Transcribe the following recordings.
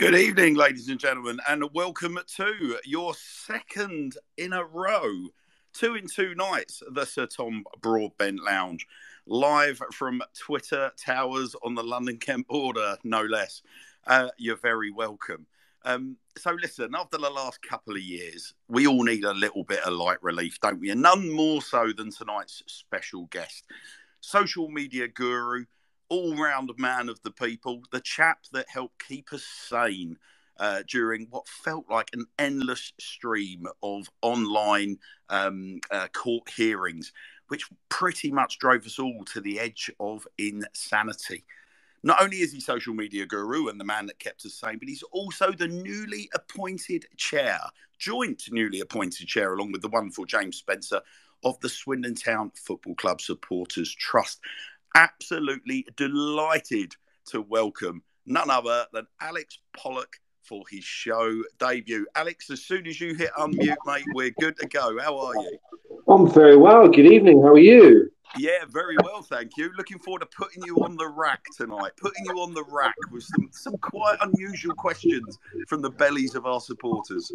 Good evening, ladies and gentlemen, and welcome to your second in a row, two in two nights, the Sir Tom Broadbent Lounge, live from Twitter Towers on the London Kent border, no less. Uh, you're very welcome. Um, so, listen, after the last couple of years, we all need a little bit of light relief, don't we? And none more so than tonight's special guest, social media guru all round man of the people, the chap that helped keep us sane uh, during what felt like an endless stream of online um, uh, court hearings, which pretty much drove us all to the edge of insanity. Not only is he social media guru and the man that kept us sane, but he's also the newly appointed chair, joint newly appointed chair, along with the wonderful James Spencer of the Swindon Town Football Club Supporters Trust absolutely delighted to welcome none other than Alex Pollock for his show debut. Alex, as soon as you hit unmute, mate, we're good to go. How are you? I'm very well. Good evening. How are you? Yeah, very well, thank you. Looking forward to putting you on the rack tonight. Putting you on the rack with some, some quite unusual questions from the bellies of our supporters.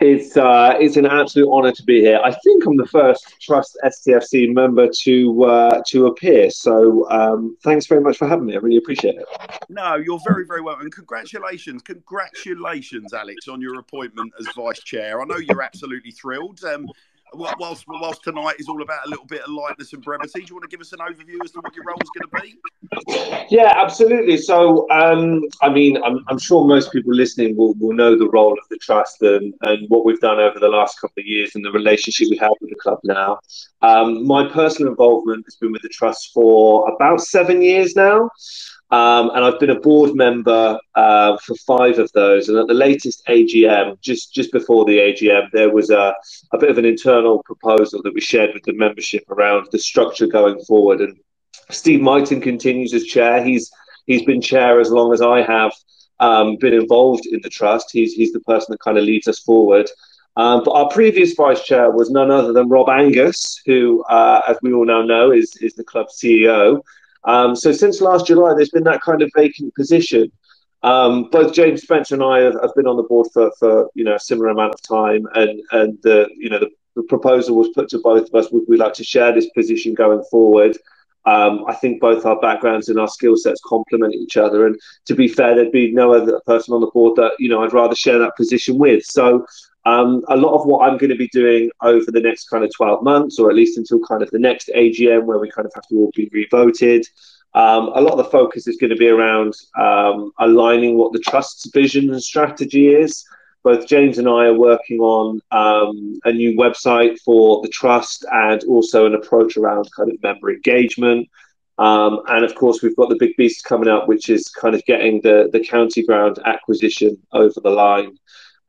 It's uh, it's an absolute honour to be here. I think I'm the first Trust STFC member to uh, to appear. So um, thanks very much for having me. I really appreciate it. No, you're very very welcome. And congratulations, congratulations, Alex, on your appointment as vice chair. I know you're absolutely thrilled. Um, whilst whilst tonight is all about a little bit of lightness and brevity, do you want to give us an overview as to what your role is going to be? Yeah, absolutely. So, um, I mean, I'm, I'm, sure most people listening will, will know the role of the trust and, and what we've done over the last couple of years and the relationship we have with the club now. Um, my personal involvement has been with the trust for about seven years now. Um, and I've been a board member uh, for five of those. And at the latest AGM, just just before the AGM, there was a, a bit of an internal proposal that we shared with the membership around the structure going forward. And Steve Mighton continues as chair. He's he's been chair as long as I have um, been involved in the trust. He's he's the person that kind of leads us forward. Um, but our previous vice chair was none other than Rob Angus, who, uh, as we all now know, is is the club's CEO. Um, so since last July, there's been that kind of vacant position. Um, both James Spencer and I have, have, been on the board for, for you know a similar amount of time, and and the you know the, the proposal was put to both of us. Would we like to share this position going forward? Um, I think both our backgrounds and our skill sets complement each other. And to be fair, there'd be no other person on the board that you know I'd rather share that position with. So um, a lot of what I'm going to be doing over the next kind of 12 months, or at least until kind of the next AGM, where we kind of have to all be revoted. Um, a lot of the focus is going to be around um, aligning what the trust's vision and strategy is. Both James and I are working on um, a new website for the trust and also an approach around kind of member engagement. Um, and of course, we've got the big beast coming up, which is kind of getting the, the county ground acquisition over the line.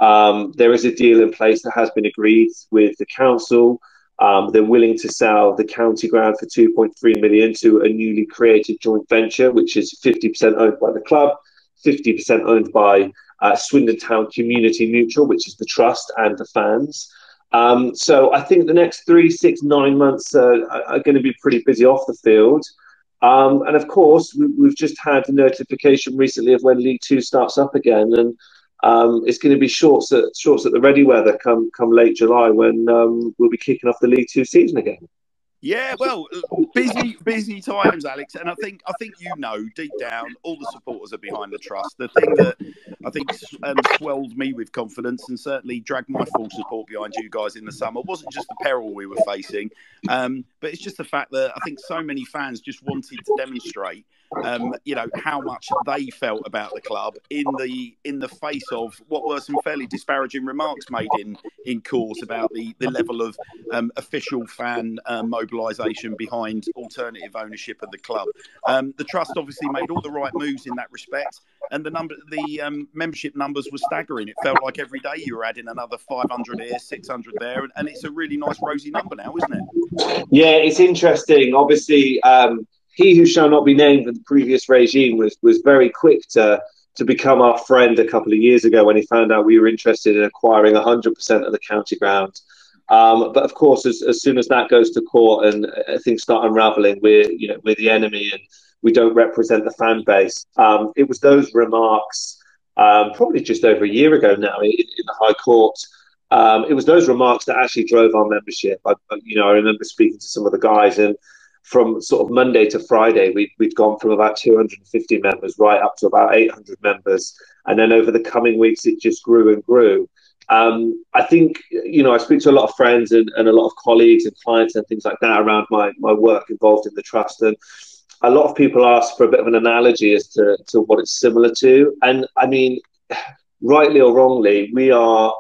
Um, there is a deal in place that has been agreed with the council. Um, they're willing to sell the county ground for 2.3 million to a newly created joint venture, which is 50% owned by the club, 50% owned by uh, Swindon Town Community Mutual, which is the trust and the fans. Um, so I think the next three, six, nine months uh, are going to be pretty busy off the field. Um, and of course, we, have just had a notification recently of when League Two starts up again, and um, it's going to be shorts at shorts at the ready weather come come late July when um, we'll be kicking off the League Two season again. Yeah, well, busy, busy times, Alex, and I think I think you know deep down all the supporters are behind the trust. The thing that I think um, swelled me with confidence and certainly dragged my full support behind you guys in the summer wasn't just the peril we were facing, um, but it's just the fact that I think so many fans just wanted to demonstrate um, you know how much they felt about the club in the in the face of what were some fairly disparaging remarks made in in course about the the level of um, official fan uh, mobilisation behind alternative ownership of the club. Um, the trust obviously made all the right moves in that respect, and the number the um, membership numbers were staggering. It felt like every day you were adding another 500 here, 600 there, and, and it's a really nice rosy number now, isn't it? Yeah, it's interesting. Obviously um, he who shall not be named in the previous regime was was very quick to to become our friend a couple of years ago when he found out we were interested in acquiring 100% of the county ground. Um, but of course, as, as soon as that goes to court and uh, things start unraveling, we're you know we're the enemy and we don't represent the fan base. Um, it was those remarks um, probably just over a year ago now in, in the High Court. Um, it was those remarks that actually drove our membership. I, you know, I remember speaking to some of the guys, and from sort of Monday to Friday, we'd, we'd gone from about 250 members right up to about 800 members. And then over the coming weeks, it just grew and grew. Um, I think, you know, I speak to a lot of friends and, and a lot of colleagues and clients and things like that around my, my work involved in the trust. And a lot of people ask for a bit of an analogy as to, to what it's similar to. And I mean, rightly or wrongly, we are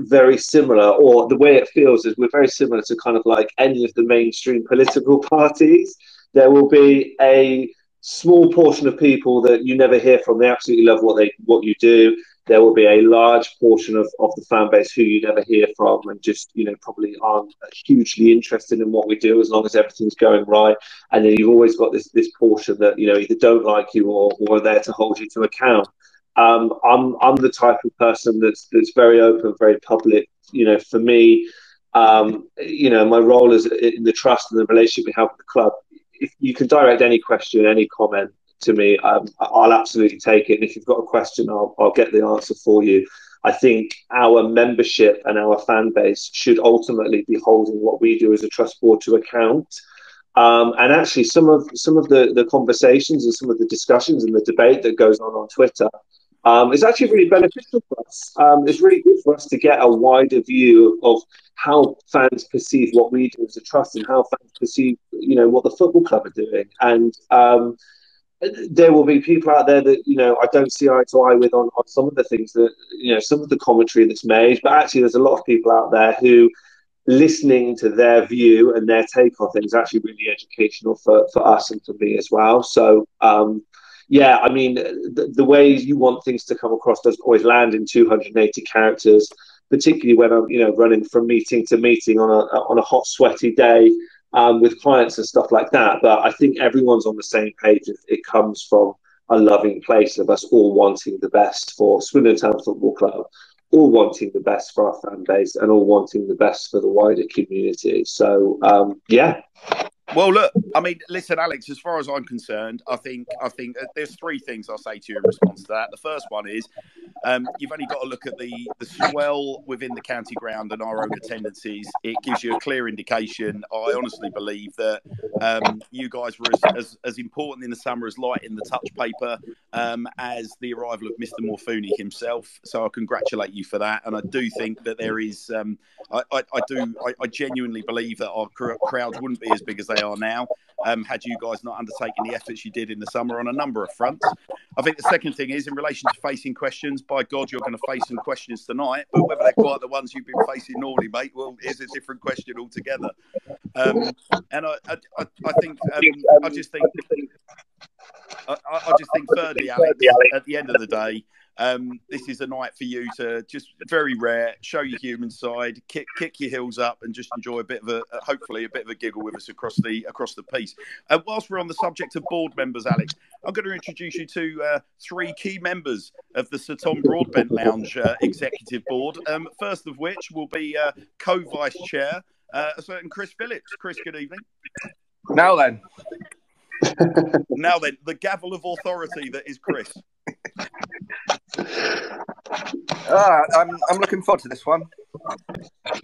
very similar, or the way it feels is we're very similar to kind of like any of the mainstream political parties. There will be a small portion of people that you never hear from. They absolutely love what they what you do. There will be a large portion of, of the fan base who you never hear from and just, you know, probably aren't hugely interested in what we do as long as everything's going right. And then you've always got this this portion that, you know, either don't like you or, or are there to hold you to account. Um, I'm I'm the type of person that's that's very open, very public. You know, for me, um, you know, my role is in the trust and the relationship we have with the club. If you can direct any question, any comment to me, um, I'll absolutely take it. And if you've got a question, I'll I'll get the answer for you. I think our membership and our fan base should ultimately be holding what we do as a trust board to account. Um, and actually, some of some of the, the conversations and some of the discussions and the debate that goes on on Twitter um, it's actually really beneficial for us. Um, it's really good for us to get a wider view of how fans perceive what we do as a trust and how fans perceive, you know, what the football club are doing. And um, there will be people out there that you know I don't see eye to eye with on, on some of the things that you know some of the commentary that's made. But actually, there's a lot of people out there who listening to their view and their take on things actually really educational for, for us and for me as well. So um, yeah, I mean, the, the way you want things to come across doesn't always land in 280 characters, particularly when I'm, you know, running from meeting to meeting on a on a hot, sweaty day um, with clients and stuff like that. But I think everyone's on the same page. It comes from a loving place of us all wanting the best for Swindon Town Football Club, all wanting the best for our fan base, and all wanting the best for the wider community. So, um, yeah, well, look, I mean, listen, Alex. As far as I'm concerned, I think I think there's three things I'll say to you in response to that. The first one is um, you've only got to look at the the swell within the county ground and our own attendances. It gives you a clear indication. I honestly believe that um, you guys were as, as, as, important in the summer as light in the touch paper um, as the arrival of Mr. Morfuni himself. So I congratulate you for that, and I do think that there is. Um, I, I, I, do. I, I genuinely believe that our crowds wouldn't be as big as they are now um, had you guys not undertaken the efforts you did in the summer on a number of fronts. I think the second thing is in relation to facing questions. By God, you're going to face some questions tonight, but whether they're quite the ones you've been facing normally, mate, well, is a different question altogether. Um, and I, I, I think um, I just think I, I just think thirdly, Alex, at the end of the day. Um, this is a night for you to just very rare show your human side, kick kick your heels up, and just enjoy a bit of a hopefully a bit of a giggle with us across the across the piece. Uh, whilst we're on the subject of board members, Alex, I'm going to introduce you to uh, three key members of the Sir Tom Broadbent Lounge uh, Executive Board. Um, first of which will be uh, co-vice chair, uh, a certain Chris Phillips. Chris, good evening. Now then. now then, the gavel of authority that is Chris. Ah, I'm I'm looking forward to this one.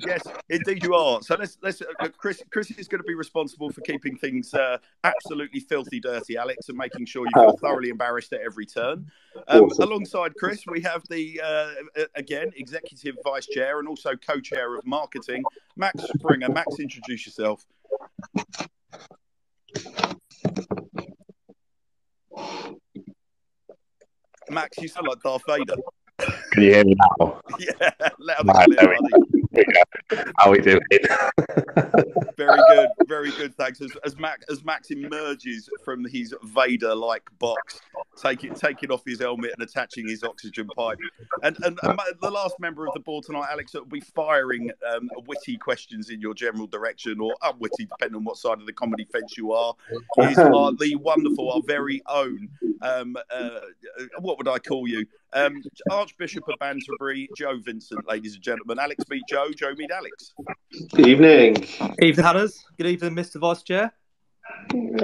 Yes, indeed you are. So let's let's uh, Chris Chris is going to be responsible for keeping things uh, absolutely filthy dirty, Alex, and making sure you feel thoroughly embarrassed at every turn. Um, awesome. Alongside Chris, we have the uh, again executive vice chair and also co-chair of marketing, Max Springer. Max, introduce yourself. Max, you sound like Darth Vader. Can you hear me now? Yeah, loud and clear, How we doing? very good, very good. Thanks. As, as Max as Max emerges from his Vader-like box, taking taking off his helmet and attaching his oxygen pipe, and and, and the last member of the board tonight, Alex, will be firing um, witty questions in your general direction, or unwitty, depending on what side of the comedy fence you are. Is our, the wonderful, our very own. Um, uh, what would I call you? Um, Archbishop of Banterbury, Joe Vincent, ladies and gentlemen. Alex meet Joe, Joe meet Alex. Good evening. Evening, Hunters. Good evening, Mr. Vice Chair.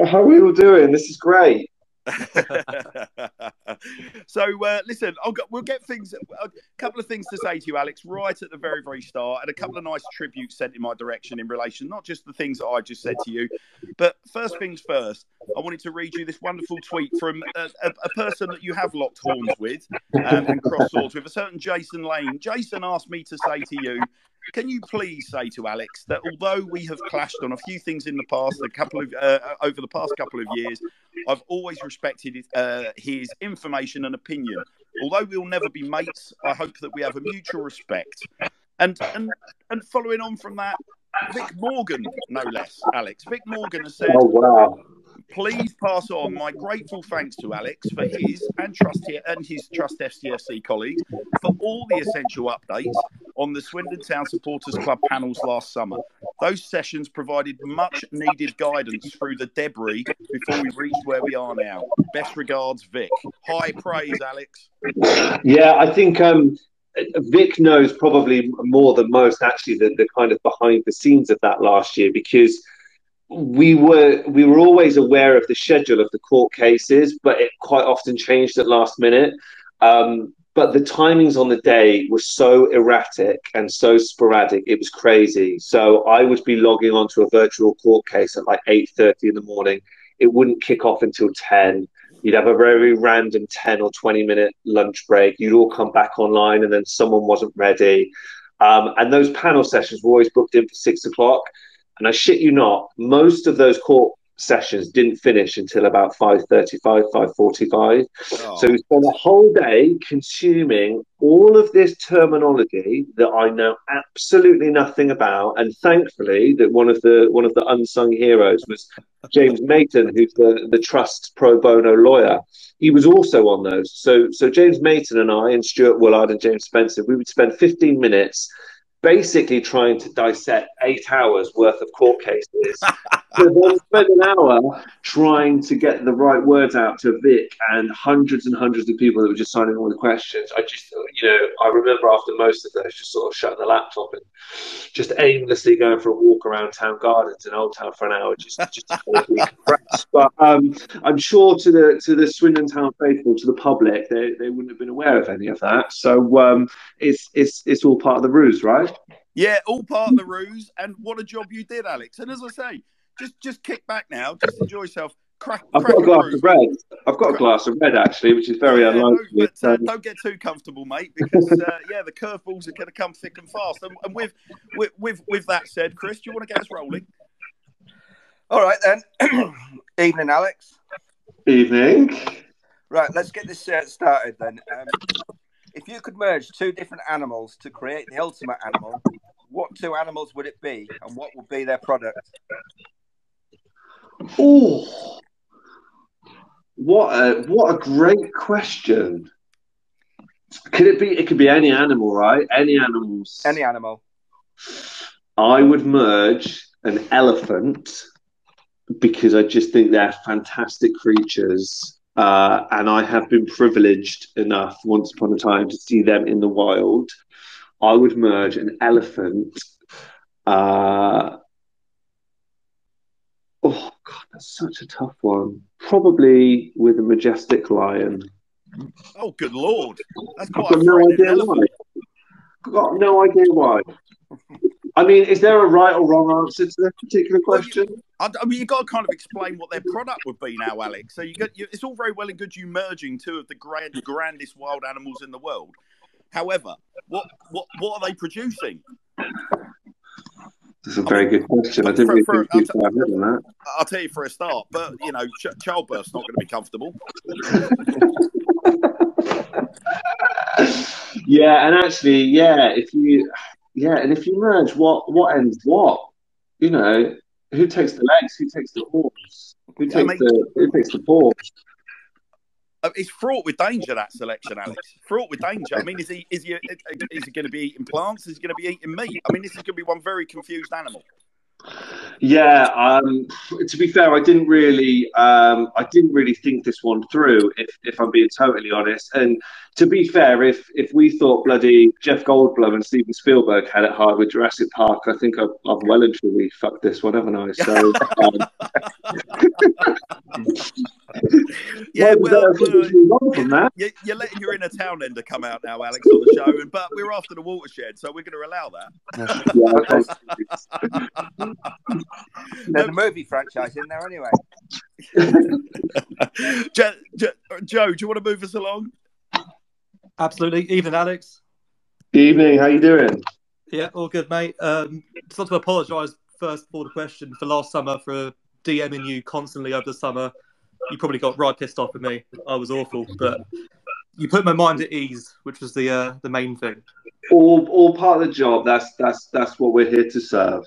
How are we all doing? This is great. so uh, listen, go, we'll get things. A couple of things to say to you, Alex, right at the very, very start, and a couple of nice tributes sent in my direction in relation, not just the things that I just said to you, but first things first. I wanted to read you this wonderful tweet from a, a, a person that you have locked horns with um, and cross swords with, a certain Jason Lane. Jason asked me to say to you can you please say to Alex that although we have clashed on a few things in the past, a couple of uh, over the past couple of years, I've always respected uh, his information and opinion. Although we'll never be mates, I hope that we have a mutual respect. And and and following on from that, Vic Morgan, no less, Alex. Vic Morgan has said, "Oh wow." Please pass on my grateful thanks to Alex for his and Trust and his Trust STFC colleagues for all the essential updates on the Swindon Town Supporters Club panels last summer. Those sessions provided much needed guidance through the debris before we reached where we are now. Best regards, Vic. High praise, Alex. Yeah, I think um, Vic knows probably more than most actually the, the kind of behind the scenes of that last year because we were we were always aware of the schedule of the court cases, but it quite often changed at last minute. Um, but the timings on the day were so erratic and so sporadic it was crazy. So i would be logging onto a virtual court case at like 8.30 in the morning. It wouldn't kick off until 10 you'd have a very random 10 or 20 minute lunch break. You'd all come back online and then someone wasn't ready. Um, and those panel sessions were always booked in for six o'clock and i shit you not most of those court sessions didn't finish until about 5.35 5.45 oh. so we spent a whole day consuming all of this terminology that i know absolutely nothing about. And thankfully that one of the one of the unsung heroes was james mayton who's the, the trust pro bono lawyer. He was also on those. So so james mayton and i and stuart willard and james spencer we would spend 15 minutes basically trying to dissect eight hours worth of court cases. so then spend an hour trying to get the right words out to Vic and hundreds and hundreds of people that were just signing all the questions. I just, you know, I remember after most of those, just sort of shutting the laptop and just aimlessly going for a walk around town gardens in Old Town for an hour, just just to But um, I'm sure to the to the Swindon Town faithful, to the public, they, they wouldn't have been aware of any of that. So um, it's it's it's all part of the ruse, right? Yeah, all part of the ruse. And what a job you did, Alex. And as I say, just just kick back now, just enjoy yourself. Crack, I've got a glass of red. I've got a glass of red actually, which is very yeah, unlikely. No, but, uh, don't get too comfortable, mate, because uh, yeah, the curveballs are going to come thick and fast. And, and with, with with with that said, Chris, do you want to get us rolling? All right then. Evening, Alex. Evening. Right, let's get this uh, started then. Um, if you could merge two different animals to create the ultimate animal, what two animals would it be, and what would be their product? Oh, what a what a great question. Could it be? It could be any animal, right? Any animals. Any animal. I would merge an elephant because I just think they're fantastic creatures uh, and I have been privileged enough once upon a time to see them in the wild. I would merge an elephant. Uh, oh God, that's such a tough one. Probably with a majestic lion. Oh, good lord! That's quite I've got no idea why. I've got no idea why. I mean, is there a right or wrong answer to that particular question? I mean, you've got to kind of explain what their product would be now, Alex. So you get you, it's all very well and good you merging two of the grand, grandest wild animals in the world. However, what what what are they producing? That's a very good question. I didn't really for, think I'll, t- that. I'll tell you for a start, but you know, ch- childbirth's not going to be comfortable. yeah, and actually, yeah, if you yeah, and if you merge, what what ends what? You know, who takes the legs? Who takes the horns? Who takes mean, the who takes the paws? Uh, it's fraught with danger that selection, Alex. Fraught with danger. I mean, is he is he is he going to be eating plants? Is he going to be eating meat? I mean, this is going to be one very confused animal. Yeah, um, to be fair, I didn't really, um, I didn't really think this one through. If, if I'm being totally honest, and to be fair, if if we thought bloody Jeff Goldblum and Steven Spielberg had it hard with Jurassic Park, I think I've, I've well and truly fucked this one, haven't I? So, um, yeah, well, Well, well, move from that. you, you're letting your inner town ender come out now, Alex, on the show, and but we're after the watershed, so we're going to allow that. Yeah, okay. There's a movie franchise in there anyway. Jo, Jo, Joe, do you want to move us along? Absolutely. Evening, Alex. Evening, how you doing? Yeah, all good, mate. Um, just want to apologise first for the question for last summer for DMing you constantly over the summer. You probably got right pissed off at me. I was awful, but you put my mind at ease, which was the uh, the main thing. All, all part of the job. That's that's that's what we're here to serve.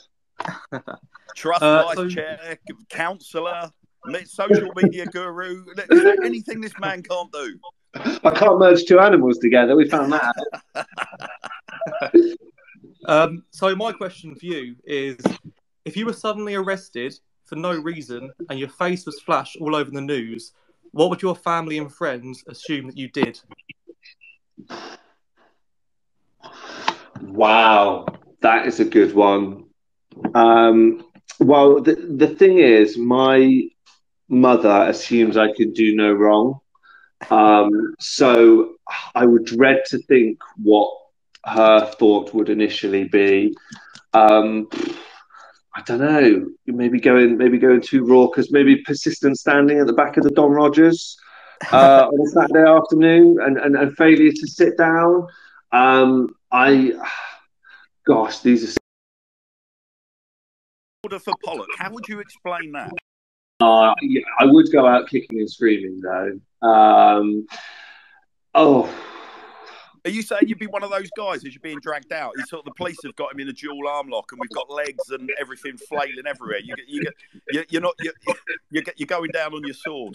Trust Uh, vice so- chair, counsellor, me- social media guru. Is there anything this man can't do? I can't merge two animals together. We found that. out. Um, so my question for you is: If you were suddenly arrested for no reason and your face was flashed all over the news, what would your family and friends assume that you did? Wow, that is a good one. Um, well, the the thing is, my mother assumes I can do no wrong. Um, so I would dread to think what her thought would initially be. Um, I don't know. Maybe going, maybe going too raucous. Maybe persistent standing at the back of the Don Rogers uh, on a Saturday afternoon, and, and, and failure to sit down. Um, I, gosh, these are. Order for Pollock. How would you explain that? Uh, yeah, I would go out kicking and screaming though. Um, oh, Are you saying you'd be one of those guys as you're being dragged out? You sort of the police have got him in a dual arm lock, and we've got legs and everything flailing everywhere. You get, you get, you're, you're not, you're, you're, you're going down on your sword.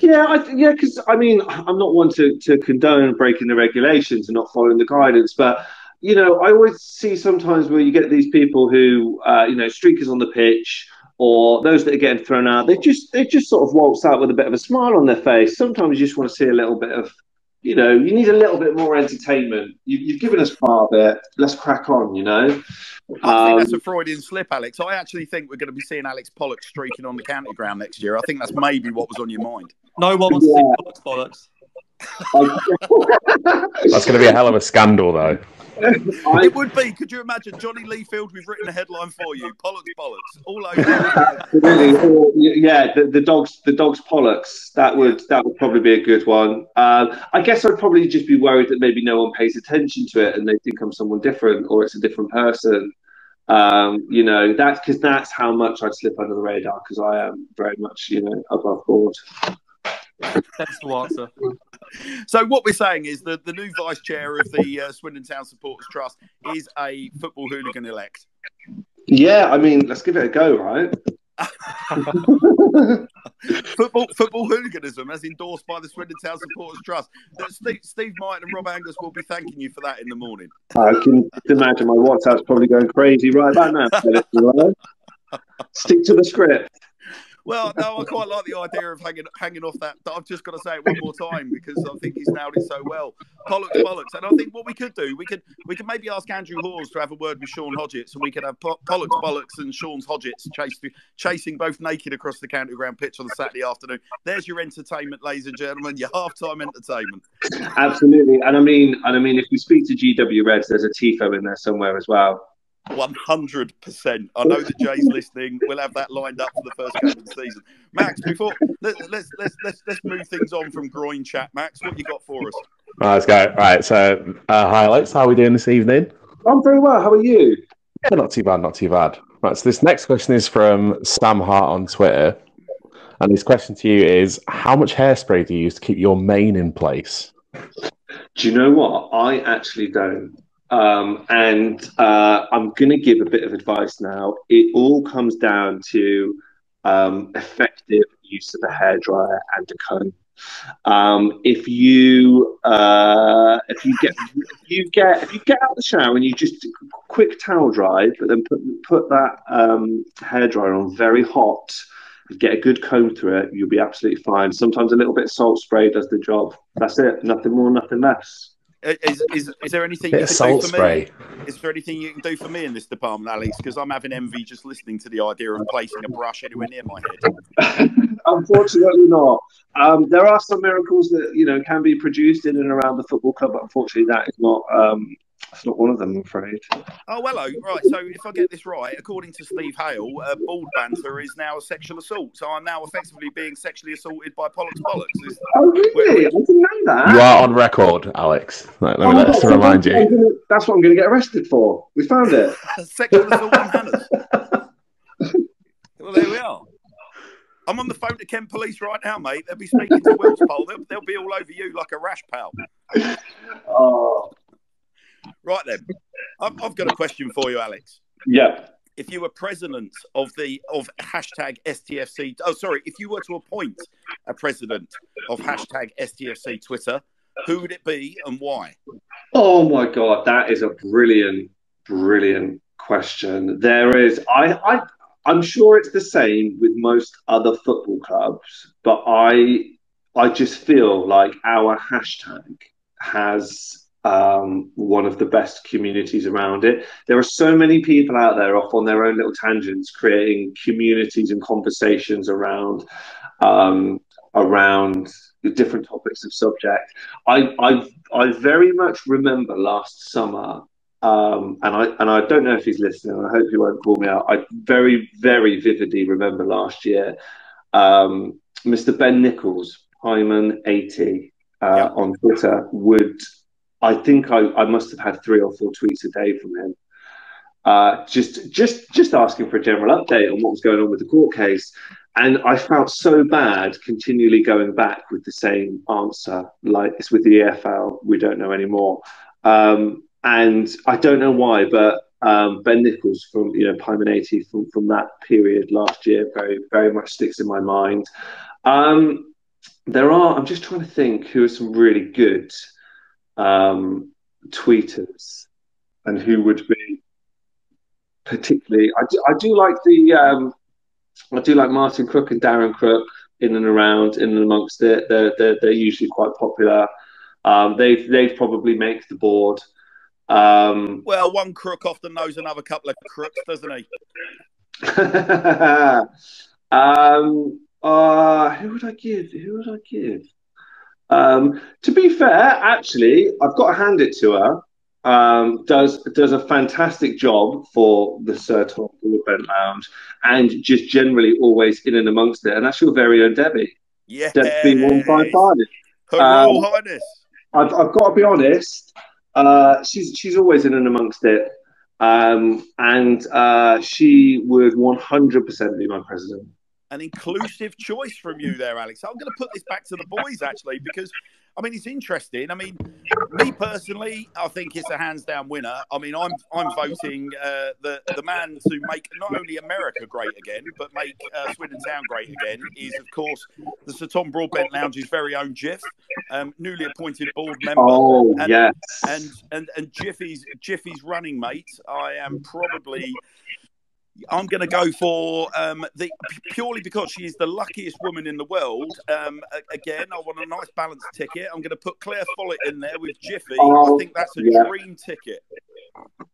yeah, I, yeah. Because I mean, I'm not one to, to condone breaking the regulations and not following the guidance, but you know, I always see sometimes where you get these people who, uh, you know, streakers on the pitch. Or those that are getting thrown out, they just they just sort of waltz out with a bit of a smile on their face. Sometimes you just want to see a little bit of you know, you need a little bit more entertainment. You, you've given us part of it. Let's crack on, you know. I think Um, that's a Freudian slip, Alex. I actually think we're going to be seeing Alex Pollock streaking on the county ground next year. I think that's maybe what was on your mind. No one wants to see bollocks, bollocks. That's going to be a hell of a scandal, though. It would be. Could you imagine Johnny Leafield? We've written a headline for you. Pollock's bollocks all over. Absolutely. Yeah, the, the dogs, the dogs Pollux. That would that would probably be a good one. Um, I guess I'd probably just be worried that maybe no one pays attention to it and they think I'm someone different or it's a different person. Um, you know, that's because that's how much I'd slip under the radar because I am very much, you know, above board. Sensible answer. So what we're saying is that the new vice chair of the uh, Swindon Town Supporters Trust is a football hooligan elect. Yeah, I mean, let's give it a go, right? Football football hooliganism, as endorsed by the Swindon Town Supporters Trust. Steve, Steve Martin and Rob Angus will be thanking you for that in the morning. I can imagine my WhatsApp's probably going crazy right about now. Philip, you know? Stick to the script. Well, no, I quite like the idea of hanging hanging off that. I've just got to say it one more time because I think he's nailed it so well. Pollux, bollocks, and I think what we could do, we could we could maybe ask Andrew Hawes to have a word with Sean Hodgetts, and we could have Po- Pollux, bollocks, and Sean's Hodgetts chase, chasing both naked across the county ground pitch on a Saturday afternoon. There's your entertainment, ladies and gentlemen. Your halftime entertainment. Absolutely, and I mean, and I mean, if we speak to GW Reds, there's a tifo in there somewhere as well. One hundred percent. I know that Jay's listening. We'll have that lined up for the first game of the season. Max, before let, let's let's let's let's move things on from groin chat. Max, what you got for us? Right, let's go. Right, so uh, highlights. How are we doing this evening? I'm very well. How are you? Yeah, not too bad, not too bad. Right, so this next question is from Sam Hart on Twitter. And his question to you is How much hairspray do you use to keep your mane in place? Do you know what? I actually don't. Um, and uh, I'm going to give a bit of advice now. It all comes down to um, effective use of a hairdryer and a comb. Um, if you uh, if you get if you get if you get out of the shower and you just quick towel dry, but then put put that um, hairdryer on very hot, and get a good comb through it, you'll be absolutely fine. Sometimes a little bit of salt spray does the job. That's it. Nothing more, nothing less. Is, is, is there anything you can salt do for spray. me? Is there anything you can do for me in this department, Alex? Because I'm having envy just listening to the idea of placing a brush anywhere near my head. unfortunately not. Um, there are some miracles that you know can be produced in and around the football club, but unfortunately, that is not um, that's not one of them, I'm afraid. Oh, hello. Right. So, if I get this right, according to Steve Hale, uh, bald banter is now a sexual assault. So, I'm now effectively being sexually assaulted by Pollux Bollocks. Is... Oh, really? I didn't know that. You are on record, Alex. Let, let me Oh, just so remind that's what you. I'm gonna- That's what I'm going to get arrested for. We found it. sexual assault on Hannah's. Well, there we are. I'm on the phone to Kent Police right now, mate. They'll be speaking to Will's Pole. They'll, they'll be all over you like a rash pal. Oh, Right then, I've, I've got a question for you, Alex. yeah. If you were president of the of hashtag STFC, oh sorry, if you were to appoint a president of hashtag STFC Twitter, who would it be and why? Oh my god, that is a brilliant, brilliant question. There is, I, I, I'm sure it's the same with most other football clubs, but I, I just feel like our hashtag has um, one of the best communities around it. There are so many people out there off on their own little tangents, creating communities and conversations around um, around the different topics of subject. I, I, I very much remember last summer, um, and I and I don't know if he's listening. I hope he won't call me out. I very, very vividly remember last year, um, Mr. Ben Nichols, Hyman eighty uh, on Twitter would. I think I, I must have had three or four tweets a day from him, uh, just just just asking for a general update on what was going on with the court case. And I felt so bad continually going back with the same answer, like it's with the EFL, we don't know anymore. Um, and I don't know why, but um, Ben Nichols from you know 80 from, from that period last year very very much sticks in my mind. Um, there are I'm just trying to think who are some really good um, tweeters and who would be particularly. I do, I do like the um, I do like Martin Crook and Darren Crook in and around, in and amongst it. They're they're, they're usually quite popular. Um, they they probably make the board. Um, Well, one crook often knows another couple of crooks, doesn't he? um, uh, who would I give? Who would I give? Um, to be fair, actually, I've got to hand it to her. Um, does does a fantastic job for the Sir Tom Broadbent Lounge, and just generally always in and amongst it. And that's your very own Debbie, Yeah. Debbie one five five. Her Um, Highness. I've, I've got to be honest. Uh, she's she's always in and amongst it, um, and uh, she would 100% be my president. An inclusive choice from you there, Alex. I'm going to put this back to the boys actually because I mean it's interesting. I mean, me personally, I think it's a hands down winner. I mean, I'm I'm voting uh, the the man to make not only America great again, but make uh, Swindon Town great again is of course the Sir Tom Broadbent Lounge's very own Jiff, um, newly appointed board member. Oh And- yes, and and and Jiffy's Jiffy's running mate. I am probably. I'm going to go for um, the purely because she is the luckiest woman in the world. Um, again, I want a nice balanced ticket. I'm going to put Claire Follett in there with Jiffy. Oh, I think that's a yeah. dream ticket.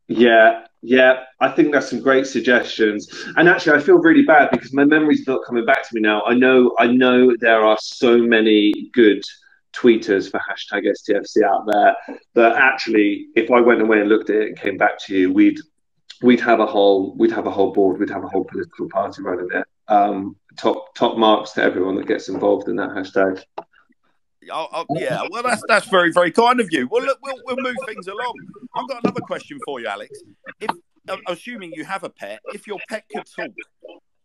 yeah, yeah. I think that's some great suggestions. And actually, I feel really bad because my memory's not coming back to me now. I know I know there are so many good tweeters for hashtag STFC out there that actually, if I went away and looked at it and came back to you, we'd we'd have a whole we'd have a whole board, we'd have a whole political party running it. Um, top top marks to everyone that gets involved in that hashtag. Yeah, well, that's that's very very kind of you. Well, look, we'll we'll move things along. I've got another question for you, Alex. If assuming you have a pet, if your pet could talk,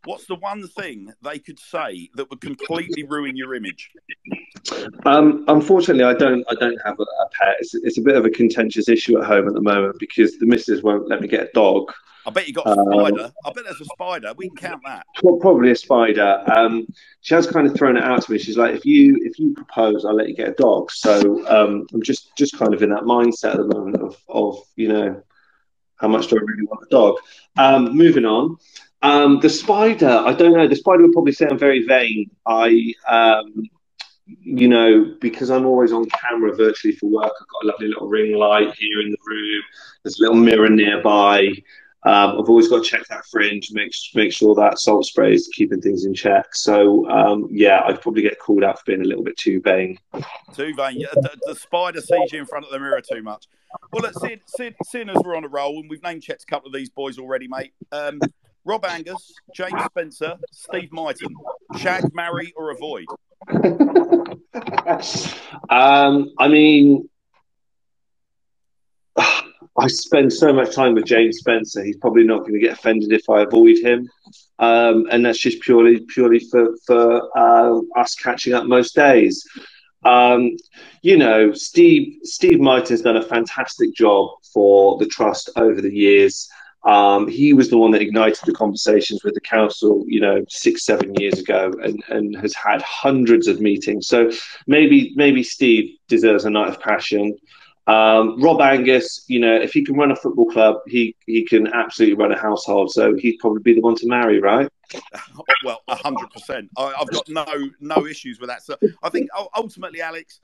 what's the one thing they could say that would completely ruin your image? Um, unfortunately, I don't. I don't have a, a pet. It's, it's a bit of a contentious issue at home at the moment because the missus won't let me get a dog. I bet you got a Um, spider. I bet there's a spider. We can count that. Pro- Probably a spider. Um, she has kind of thrown it out to me. She's like, "If you if you propose, I'll let you get a dog." So um, I'm just just kind of in that mindset at the moment of of you know how much do I really want a dog. Um, moving on. Um, the spider. I don't know. The spider would probably I'm very vain. I. Um, you know, because I'm always on camera virtually for work, I've got a lovely little ring light here in the room. There's a little mirror nearby. Um, I've always got to check that fringe, make make sure that salt spray is keeping things in check. So um, yeah, I'd probably get called out for being a little bit too vain. Too vain. The, the spider sees you in front of the mirror too much. Well, let's see, see, seeing as we're on a roll, and we've name checked a couple of these boys already, mate. Um, Rob Angus, James Spencer, Steve Myton. Shag, marry, or avoid? um, I mean, I spend so much time with James Spencer. He's probably not going to get offended if I avoid him, um, and that's just purely purely for for uh, us catching up most days. Um, you know, Steve Steve Might has done a fantastic job for the trust over the years. Um, he was the one that ignited the conversations with the council, you know, six, seven years ago, and, and has had hundreds of meetings. So maybe maybe Steve deserves a night of passion. Um, Rob Angus, you know, if he can run a football club, he he can absolutely run a household. So he'd probably be the one to marry, right? well, hundred percent. I've got no no issues with that. So I think ultimately, Alex,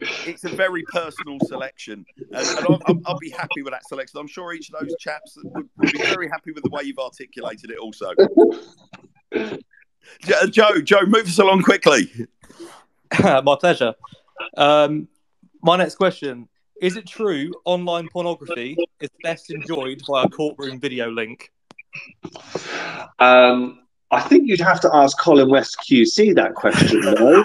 it's a very personal selection, and, and I'll, I'll, be happy with that selection. I'm sure each of those chaps would, would be very happy with the way you've articulated it. Also, Joe, Joe, move us along quickly. My pleasure. Um, my next question is it true online pornography is best enjoyed by a courtroom video link? Um, I think you'd have to ask Colin West QC that question, though.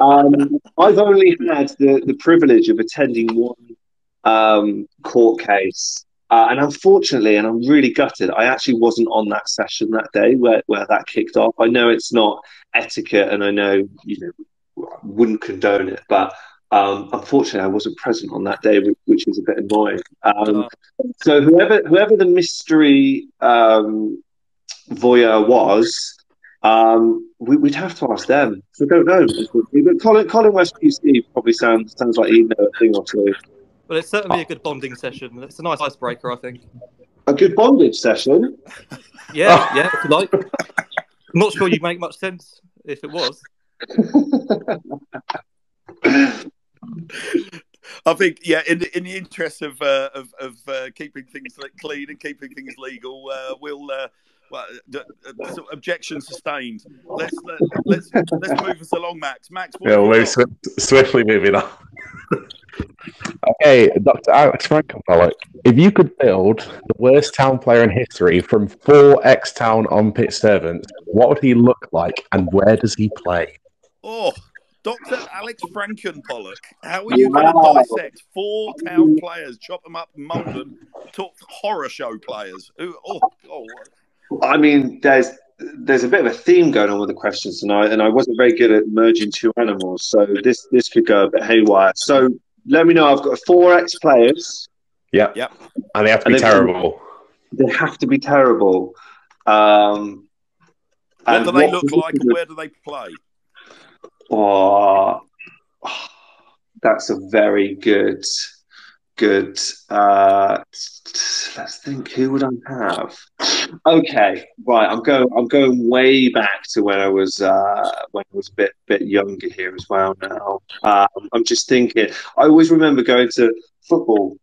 um, I've only had the, the privilege of attending one um, court case. Uh, and unfortunately, and I'm really gutted, I actually wasn't on that session that day where, where that kicked off. I know it's not etiquette and I know, you know, wouldn't condone it, but um, unfortunately, I wasn't present on that day, which is a bit annoying. Um, uh, so whoever whoever the mystery um, voyeur was, um, we, would have to ask them. So I don't know. But Colin, Colin West PC probably sounds sounds like he knows a thing or two. Well, it's certainly a good bonding session. It's a nice icebreaker, I think. A good bonding session. yeah, yeah, if you like. I'm not sure you'd make much sense if it was. I think, yeah, in the, in the interest of uh, of, of uh, keeping things clean and keeping things legal, uh, we'll. Uh, well, objection sustained. Let's let, let's let's move us along, Max. Max, yeah, we'll move swift, swiftly moving on. okay, Dr. Alex Frankenpollock, if you could build the worst town player in history from four ex-town on-pitch servants, what would he look like, and where does he play? Oh, Dr. Alex Frankenpollock, how are you going to dissect four town players, chop them up, mold them, talk horror show players? Who, oh, oh. I mean, there's there's a bit of a theme going on with the questions tonight, and I wasn't very good at merging two animals, so this this could go a bit haywire. So let me know. I've got four ex players. Yeah, yeah, and they have to be terrible. They have to be terrible. Um, what do they look like, and where do they play? Oh, that's a very good, good. Uh, let's think. Who would I have? Okay, right. I'm going. I'm going way back to when I was uh, when I was a bit bit younger here as well. Now um, I'm just thinking. I always remember going to football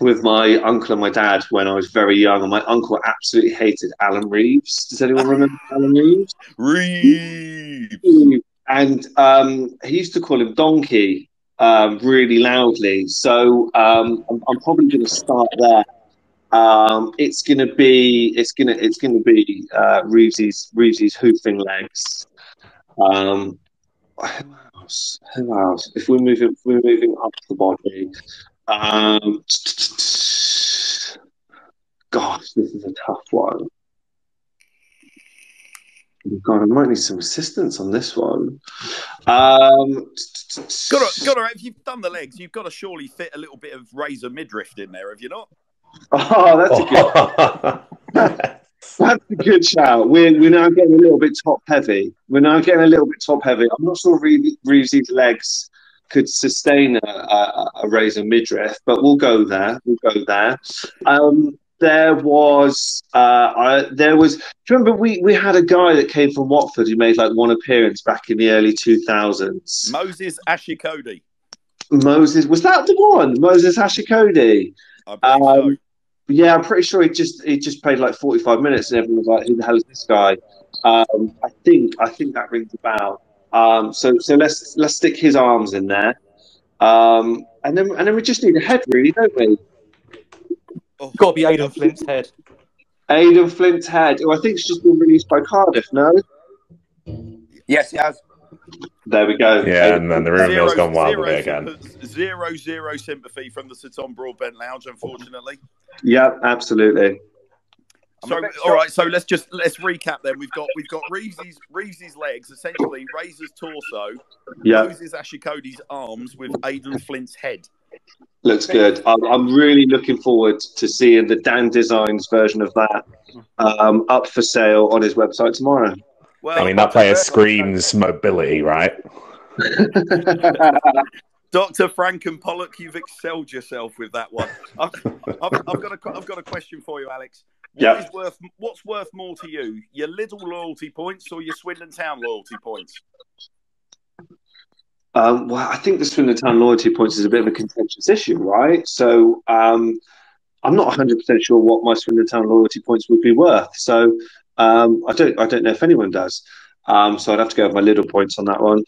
with my uncle and my dad when I was very young, and my uncle absolutely hated Alan Reeves. Does anyone remember Alan Reeves? Reeves and um, he used to call him Donkey um, really loudly. So um, I'm, I'm, probably going to start there. Um, it's going to be it's going to it's going to be uh, Reeves's hoofing legs. Um, who else? Who else? If we're moving, if we're moving up the body. Um, gosh, this is a tough one. God, I might need some assistance on this one. Um, got to, got to, if you've done the legs, you've got to surely fit a little bit of razor midriff in there, have you not? Oh, that's a good. that's a good shout. We're we're now getting a little bit top heavy. We're now getting a little bit top heavy. I'm not sure Reeves' legs could sustain a, a, a razor midriff, but we'll go there. We'll go there. Um, there was uh, I, there was. Do you remember we we had a guy that came from Watford who made like one appearance back in the early two thousands. Moses Ashikodi. Moses was that the one? Moses Ashikodi. Um, so. yeah, I'm pretty sure he just he just played like 45 minutes, and everyone was like, "Who the hell is this guy?" Um, I think I think that rings a bell. Um, so so let's let's stick his arms in there, um, and then and then we just need a head, really, don't we? Oh, Got to be Aden Flint's head. Aden Flint's head, who I think has just been released by Cardiff. No, Yes, he has. there we go. Yeah, Aden and then the rumour mill's zero- gone wild zero with it again. Zero zero sympathy from the Sir Tom Broadbent Lounge, unfortunately. Yeah, absolutely. So a bit all right, so let's just let's recap. Then we've got we've got Reevesy's Reevesy's legs, essentially Razor's torso, Yeah, Moses Ashikodi's arms with Aden Flint's head. Looks good. I'm, I'm really looking forward to seeing the Dan Designs version of that um, up for sale on his website tomorrow. Well, I mean, that player screams mobility, right? Dr. Frank and Pollock, you've excelled yourself with that one. I've, I've, I've got a I've got a question for you, Alex. What Yeah. is worth what's worth more to you, your Lidl loyalty points or your Swindon Town loyalty points? Um, well, I think the Swindon Town loyalty points is a bit of a contentious issue, right? So um, I'm not 100 percent sure what my Swindon Town loyalty points would be worth. So um, I don't I don't know if anyone does. Um, so I'd have to go with my Lidl points on that one.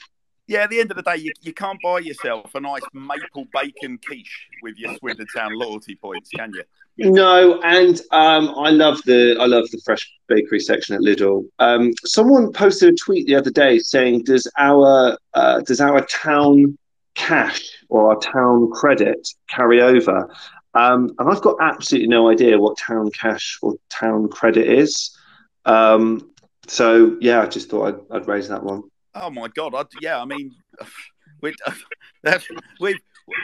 Yeah, at the end of the day, you, you can't buy yourself a nice maple bacon quiche with your Swindon Town loyalty points, can you? No, and um, I love the I love the fresh bakery section at Lidl. Um, someone posted a tweet the other day saying, "Does our uh, does our town cash or our town credit carry over?" Um, and I've got absolutely no idea what town cash or town credit is. Um, so yeah, I just thought I'd, I'd raise that one. Oh my god! I, yeah, I mean, we we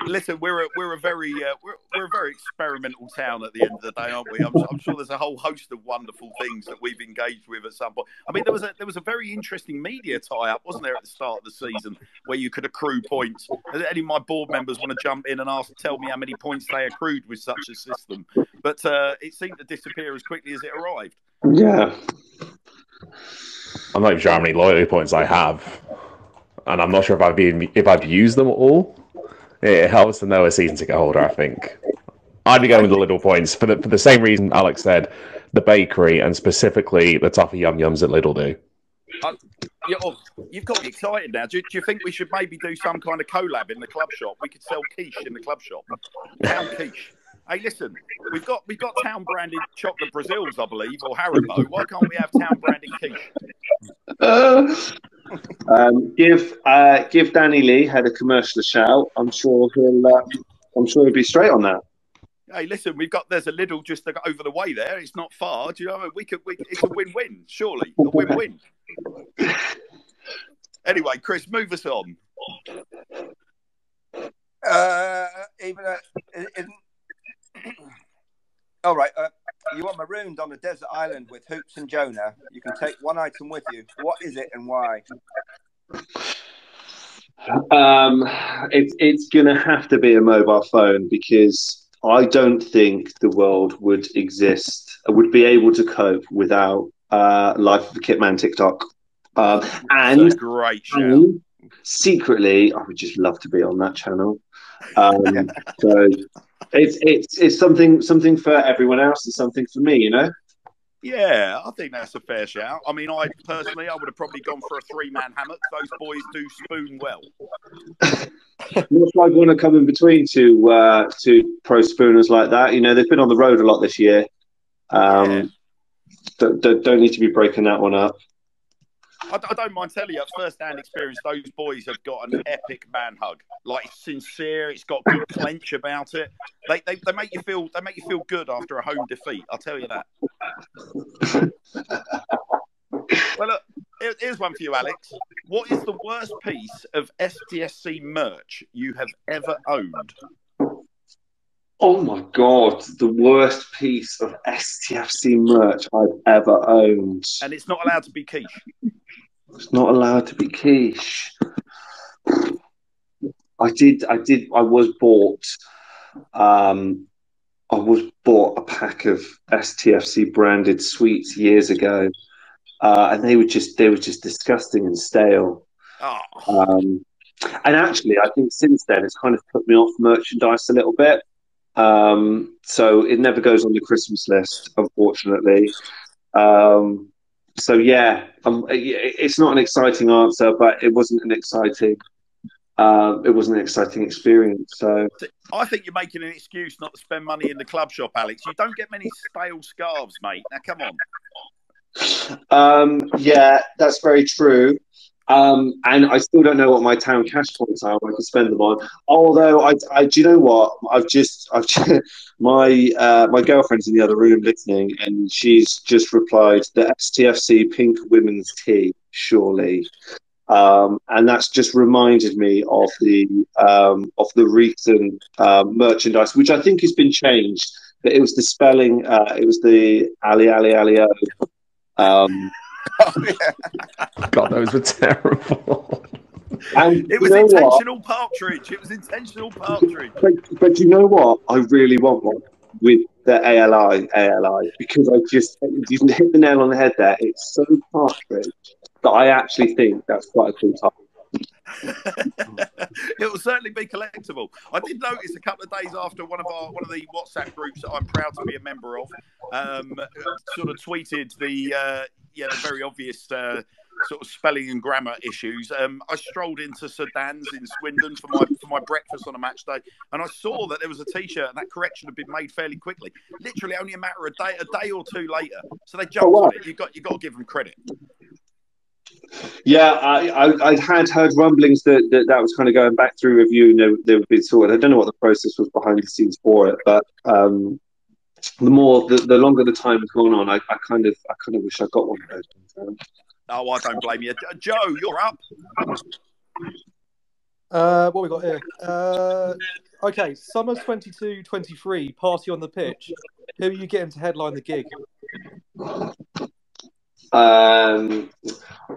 listen. We're a, we're a very uh, we're, we're a very experimental town at the end of the day, aren't we? I'm, I'm sure there's a whole host of wonderful things that we've engaged with at some point. I mean, there was a there was a very interesting media tie-up, wasn't there, at the start of the season, where you could accrue points. Any of my board members want to jump in and ask, tell me how many points they accrued with such a system? But uh, it seemed to disappear as quickly as it arrived. Yeah, I'm not even sure how many loyalty points I have, and I'm not sure if I've been if I've used them all. It helps to know a season ticket holder. I think I'd be going with the Lidl points for the for the same reason Alex said, the bakery and specifically the toffee yum yums at Lidl do. Uh, yeah, oh, you've got me excited now. Do, do you think we should maybe do some kind of collab in the club shop? We could sell quiche in the club shop. Town quiche. Hey, listen, we've got we've got town branded chocolate Brazils, I believe, or Haribo. Why can't we have town branded quiche? Uh, um, give uh, give Danny Lee had a commercial shout. I'm sure he'll. Uh, I'm sure he'll be straight on that. Hey, listen, we've got there's a little just over the way there. It's not far. Do you know? We could. We, it's a win-win, surely a win-win. Anyway, Chris, move us on. Uh, even uh, isn't. All right. Uh, you are marooned on a desert island with Hoops and Jonah. You can take one item with you. What is it and why? Um, it's it's gonna have to be a mobile phone because I don't think the world would exist would be able to cope without uh, Life of the Kitman TikTok. Um, and a great shout. and secretly, I would just love to be on that channel. Um, so it's it's it's something something for everyone else and something for me, you know. Yeah, I think that's a fair shout. I mean, I personally, I would have probably gone for a three-man hammock. Those boys do spoon well. Much like want to come in between two uh, two pro spooners like that. You know, they've been on the road a lot this year. Um, Yeah. don't, don't, don't need to be breaking that one up. I, I don't mind telling you, at first-hand experience, those boys have got an epic man hug. Like it's sincere, it's got good clench about it. They, they they make you feel they make you feel good after a home defeat. I'll tell you that. Well, look, here- here's one for you, Alex. What is the worst piece of STFC merch you have ever owned? Oh my god, the worst piece of STFC merch I've ever owned. And it's not allowed to be quiche. It's not allowed to be quiche. I did. I did. I was bought. Um, I was bought a pack of STFC branded sweets years ago, uh, and they were just they were just disgusting and stale. Oh, Um, and actually, I think since then it's kind of put me off merchandise a little bit. Um, so it never goes on the Christmas list, unfortunately. Um, so yeah, um, it's not an exciting answer, but it wasn't an exciting. Uh, it wasn't an exciting experience. So I think you're making an excuse not to spend money in the club shop, Alex. You don't get many stale scarves, mate. Now come on. Um, yeah, that's very true. Um, and I still don't know what my town cash points are. I can spend them on. Although I, I do you know what? I've just, I've just, my uh, my girlfriend's in the other room listening, and she's just replied the STFC pink women's tee, surely. Um, and that's just reminded me of the um, of the recent uh, merchandise, which I think has been changed. But it was the spelling. Uh, it was the Ali Ali Ali um, oh, yeah. God, those were terrible. And it was intentional what? partridge. It was intentional partridge. But, but you know what? I really want one with the ALI, ALI, because I just you hit the nail on the head there. It's so partridge that I actually think that's quite a cool title. it will certainly be collectible. I did notice a couple of days after one of our one of the WhatsApp groups that I'm proud to be a member of, um, sort of tweeted the uh, yeah the very obvious uh, sort of spelling and grammar issues. Um, I strolled into Sedan's in Swindon for my for my breakfast on a match day, and I saw that there was a T-shirt, and that correction had been made fairly quickly. Literally, only a matter of day, a day or two later. So they jumped Oh, wow. on it. You got you got to give them credit. Yeah, I, I, I had heard rumblings that, that that was kind of going back through review and there, there would be sort of, I don't know what the process was behind the scenes for it, but um, the more, the, the longer the time has gone on, I, I kind of, I kind of wish I got one of those. Oh, I don't blame you, Uh, Joe. You're up. Uh, what we got here? Uh, okay, summer 22 23, party on the pitch. Who are you getting to headline the gig? Um,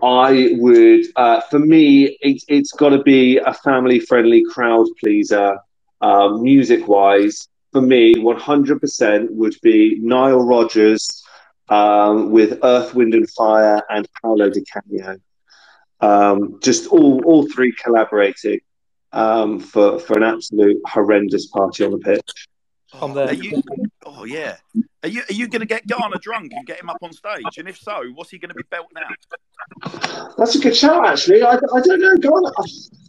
I would, uh, for me, it, it's got to be a family friendly crowd pleaser, um, music wise. For me, 100% would be Nile Rodgers um, with Earth, Wind and Fire and Paolo Di Canio. Um, just all, all three collaborating um, for, for an absolute horrendous party on the pitch. I'm there. Are you? Oh yeah. Are you? Are you going to get Garner drunk and get him up on stage? And if so, what's he going to be belting out? That's a good shout, actually. I, I don't know. Garner,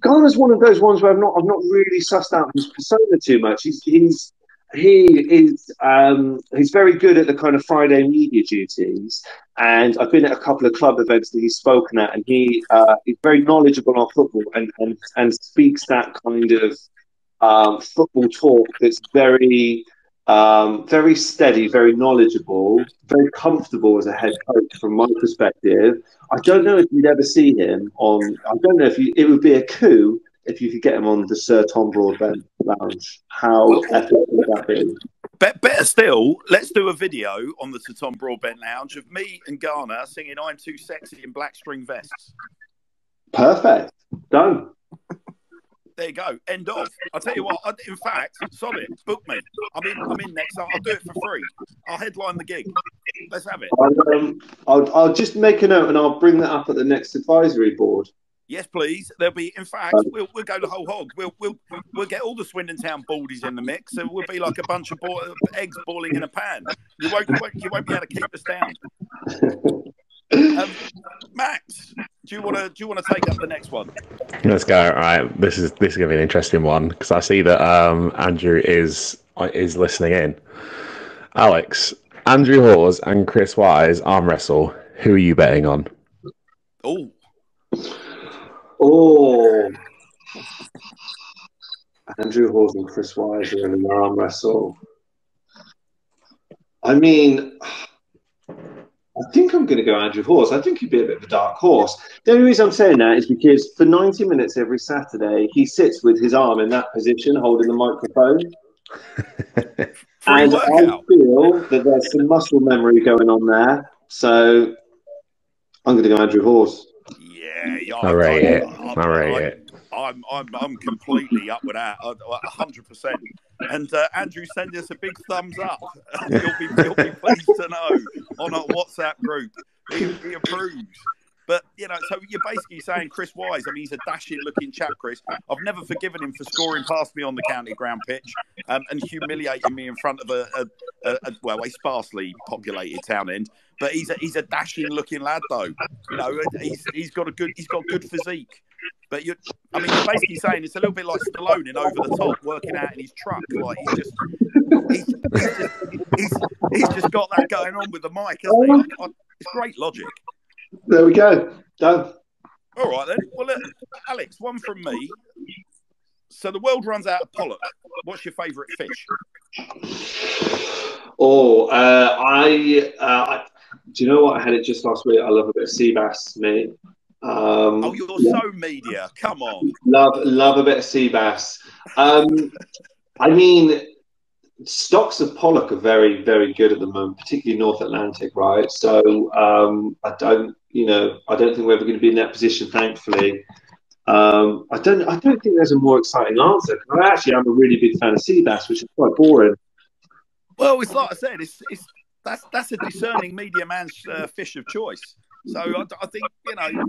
Garner's one of those ones where I've not I've not really sussed out his persona too much. He's he's he is um, he's very good at the kind of Friday media duties, and I've been at a couple of club events that he's spoken at, and he uh, he's very knowledgeable on football and and and speaks that kind of um, football talk that's very um, very steady, very knowledgeable, very comfortable as a head coach from my perspective. I don't know if you'd ever see him on. I don't know if you, it would be a coup if you could get him on the Sir Tom Broadbent Lounge. How epic would that be? Be- better still, let's do a video on the Sir Tom Broadbent Lounge of me and Garner singing "I'm Too Sexy" in black string vests. Perfect. Done. There you go. End of. I'll tell you what. I, in fact, solid. Book me. I'm in. I'm in next. I'll, I'll do it for free. I'll headline the gig. Let's have it. I'll, um, I'll, I'll just make a note and I'll bring that up at the next advisory board. Yes, please. There'll be. In fact, we'll we'll go the whole hog. We'll we'll we'll get all the Swindon Town baldies in the mix, and we'll be like a bunch of bo- eggs boiling in a pan. You won't, you won't you won't be able to keep us down. Um, Max, do you want to do you want to take up the next one? Let's go. All right, this is this is gonna be an interesting one because I see that um, Andrew is is listening in. Alex, Andrew Hawes and Chris Wise arm wrestle. Who are you betting on? Oh, Oh. Andrew Hawes and Chris Wise are in an arm wrestle. I mean, I think I'm going to go Andrew Hawes. I think he'd be a bit of a dark horse. The only reason I'm saying that is because for 90 minutes every Saturday, he sits with his arm in that position, holding the microphone. free and I feel that there's some muscle memory going on there. So I'm going to go Andrew Hawes. Yeah, yeah. I rate it. I'm- I'm- I'm, completely up with that, a hundred percent. And uh, Andrew, send us a big thumbs up. you'll be, you'll be pleased to know on our WhatsApp group. He, he approves. But you know, so you're basically saying Chris Wise. I mean, he's a dashing-looking chap, Chris. I've never forgiven him for scoring past me on the county ground pitch um, and humiliating me in front of a, a, a, a well, a sparsely populated town end. But he's a, he's a dashing-looking lad, though. You know, he's he's got a good he's got good physique. But you're, I mean, you're basically saying it's a little bit like Stallone in Over the Top, working out in his truck. Like he's just, he's, he's just, he's, he's just got that going on with the mic, hasn't he? I, I, it's great logic. There we go. Done. All right then. Well, look, Alex, one from me. So the world runs out of pollock. What's your favourite fish? Oh, uh, I, uh, I, do you know what? I had it just last week. I love a bit of sea bass, mate. Um, oh, you're yeah. so media. Come on. Love, love a bit of sea bass. Um, I mean, stocks of pollock are very, very good at the moment, particularly North Atlantic, right? So um, I don't, you know, I don't think we're ever going to be in that position, thankfully. Um, I don't, I don't think there's a more exciting answer. I actually am a really big fan of sea bass, which is quite boring. Well, it's like I said, it's, it's that's that's a discerning media man's uh, fish of choice. So I, I think you know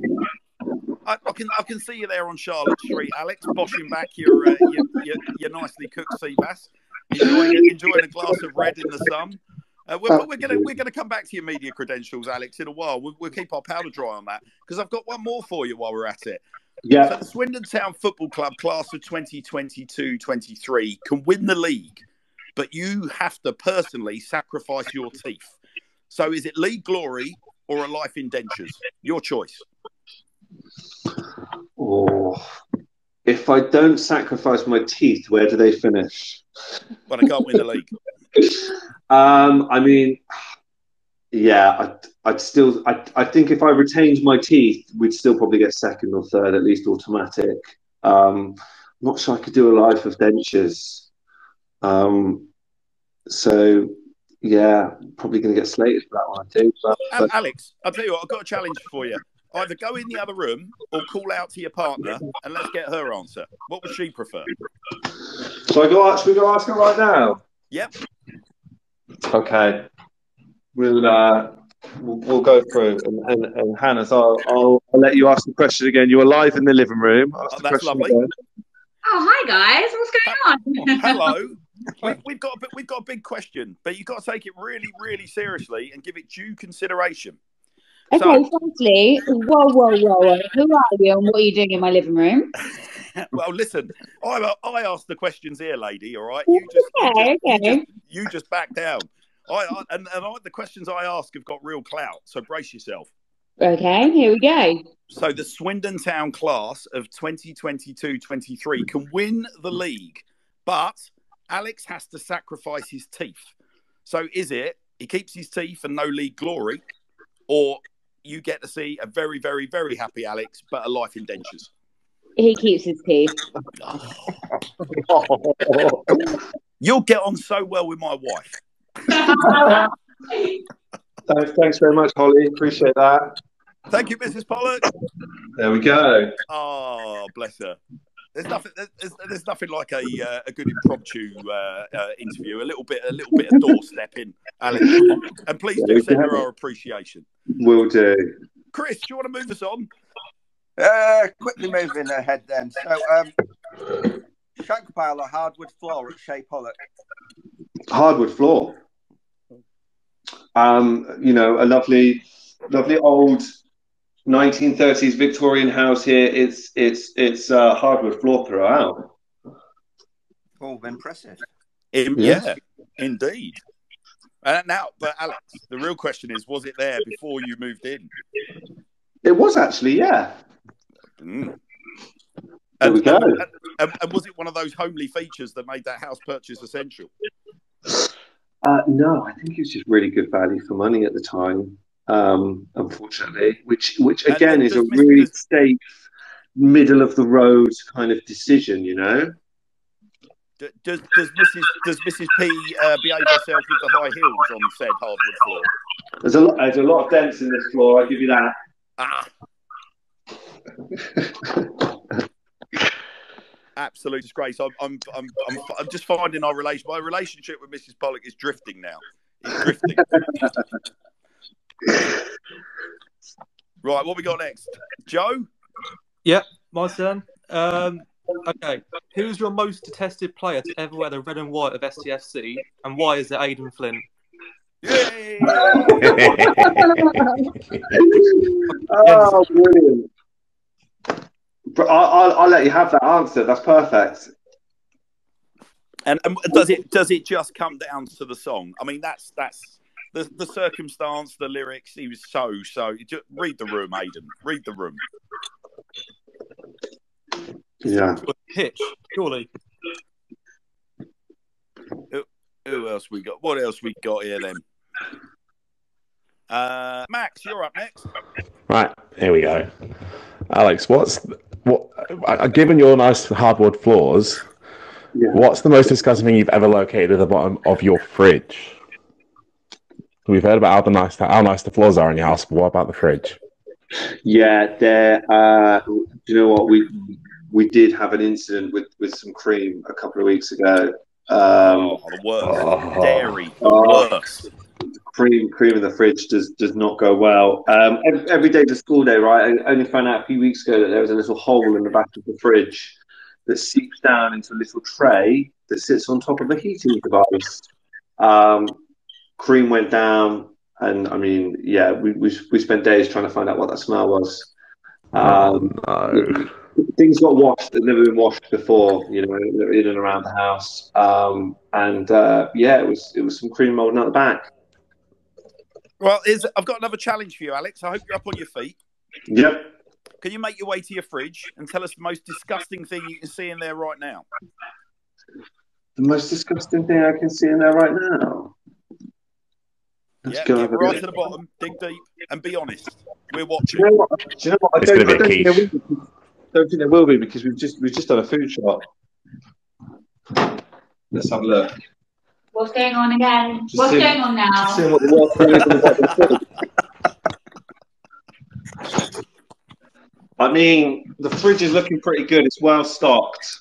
I, I, can I can see you there on Charlotte Street, Alex, boshing back your uh, your, your, your, nicely cooked sea bass, enjoying, enjoying a glass of red in the sun. Uh, we're, we're, gonna we're gonna come back to your media credentials, Alex, in a while. We'll, we'll keep our powder dry on that because I've got one more for you while we're at it. Yeah. So the Swindon Town Football Club class of 2022-23 can win the league, but you have to personally sacrifice your teeth. So is it league glory or a life indentures? Your choice. Oh, if I don't sacrifice my teeth, where do they finish? But I can't win the league. um, I mean, yeah, I'd, I'd still, I, I think if I retained my teeth, we'd still probably get second or third, at least automatic. Um, not sure I could do a life of dentures. Um, so yeah, probably going to get slated for that one too. But, but... Alex, I'll tell you what, I've got a challenge for you. Either go in the other room or call out to your partner and let's get her answer. What would she prefer? So I go ask, we go ask her right now? Yep. Okay. We'll uh, we'll, we'll go through and, and, and Hannah, so I'll, I'll, I'll, let you ask the question again. You're live in the living room. Oh, that's lovely. Again. Oh, hi guys. What's going on? Hello. we, have got a, we've got a big question, but you've got to take it really, really seriously and give it due consideration. Okay, so, firstly, whoa, whoa, whoa, whoa, who are you and what are you doing in my living room? well, listen, I, I asked the questions here, lady. All right, you just, okay, you just, okay. You just, you just back down. I, I and, and I, the questions I ask have got real clout, so brace yourself. Okay, here we go. So the Swindon Town class of 2022-23 can win the league, but Alex has to sacrifice his teeth. So is it he keeps his teeth and no league glory, or you get to see a very, very, very happy Alex, but a life in dentures? He keeps his teeth. You'll get on so well with my wife. thanks, thanks very much, Holly. Appreciate that. Thank you, Mrs. Pollock. There we go. Oh, bless her. There's nothing. There's, there's nothing like a uh, a good impromptu uh, uh, interview. A little bit, a little bit of doorstepping, Alex. And please do send her our appreciation. Will do. Chris, do you want to move us on? Uh, quickly moving ahead then. So, um, shank pile or hardwood floor at Shea Pollock? Hardwood floor. Um, you know, a lovely, lovely old 1930s Victorian house here. It's it's it's uh, hardwood floor throughout. Oh, impressive. Um, yes. Yeah, indeed. Uh, now, but Alex, the real question is: Was it there before you moved in? It was actually, yeah. Mm. There and, we go. And, and, and, was it one of those homely features that made that house purchase essential? Uh, no, I think it was just really good value for money at the time um, unfortunately, which which again is a really safe, middle of the road kind of decision, you know. Does does Mrs. does Mrs. P uh, behave herself with the high heels on said hardwood floor? There's a lot, there's a lot of dents in this floor. I'll give you that. Ah. Absolute disgrace. I'm, I'm, I'm, I'm, I'm just finding our relation. My relationship with Mrs. Pollock is drifting now. It's drifting. Right, what we got next? Joe? Yep, my turn. Um, okay. Who's your most detested player to ever wear the red and white of STFC, and why is it Aden Flint? Yay! oh, brilliant. But I, I'll, I'll let you have that answer. That's perfect. And, and does it does it just come down to the song? I mean, that's that's the the circumstance, the lyrics. He was so so. Just read the room, Aden. Read the room. Yeah. Pitch, surely. Who else we got? What else we got here then? Uh, Max, you're up next. Right, here we go. Alex, what's what? uh, Given your nice hardwood floors, Yeah. what's the most disgusting thing you've ever located at the bottom of your fridge? We've heard about how the nice how nice the floors are in your house, but what about the fridge? Yeah, there. Uh, do you know what we we did have an incident with with some cream a couple of weeks ago. Um, oh, the worst. Oh. Dairy, the Oh. worst. cream cream in the fridge does does not go well. Um, every, every day's a school day, right? I only found out a few weeks ago that there was a little hole in the back of the fridge that seeps down into a little tray that sits on top of a heating device. Um, cream went down, and I mean, yeah, we, we we spent days trying to find out what that smell was. Um, no. things got washed that never been washed before, you know, in and around the house. Um, and uh, yeah, it was it was some cream molding out the back. Well, is I've got another challenge for you, Alex. I hope you're up on your feet. Yep. Can you make your way to your fridge and tell us the most disgusting thing you can see in there right now? The most disgusting thing I can see in there right now. Let's yeah, go get right look. to the bottom, dig deep, and be honest. We're Do watching. you know what? Do you know what? I It's don't, gonna I be a don't think there will be. Don't think there will be because we've just we've just done a food shop. Let's have a look. What's going on again? Just What's see- going on now? Seeing what the world is on the bottom of the fridge. I mean, the fridge is looking pretty good. It's well stocked.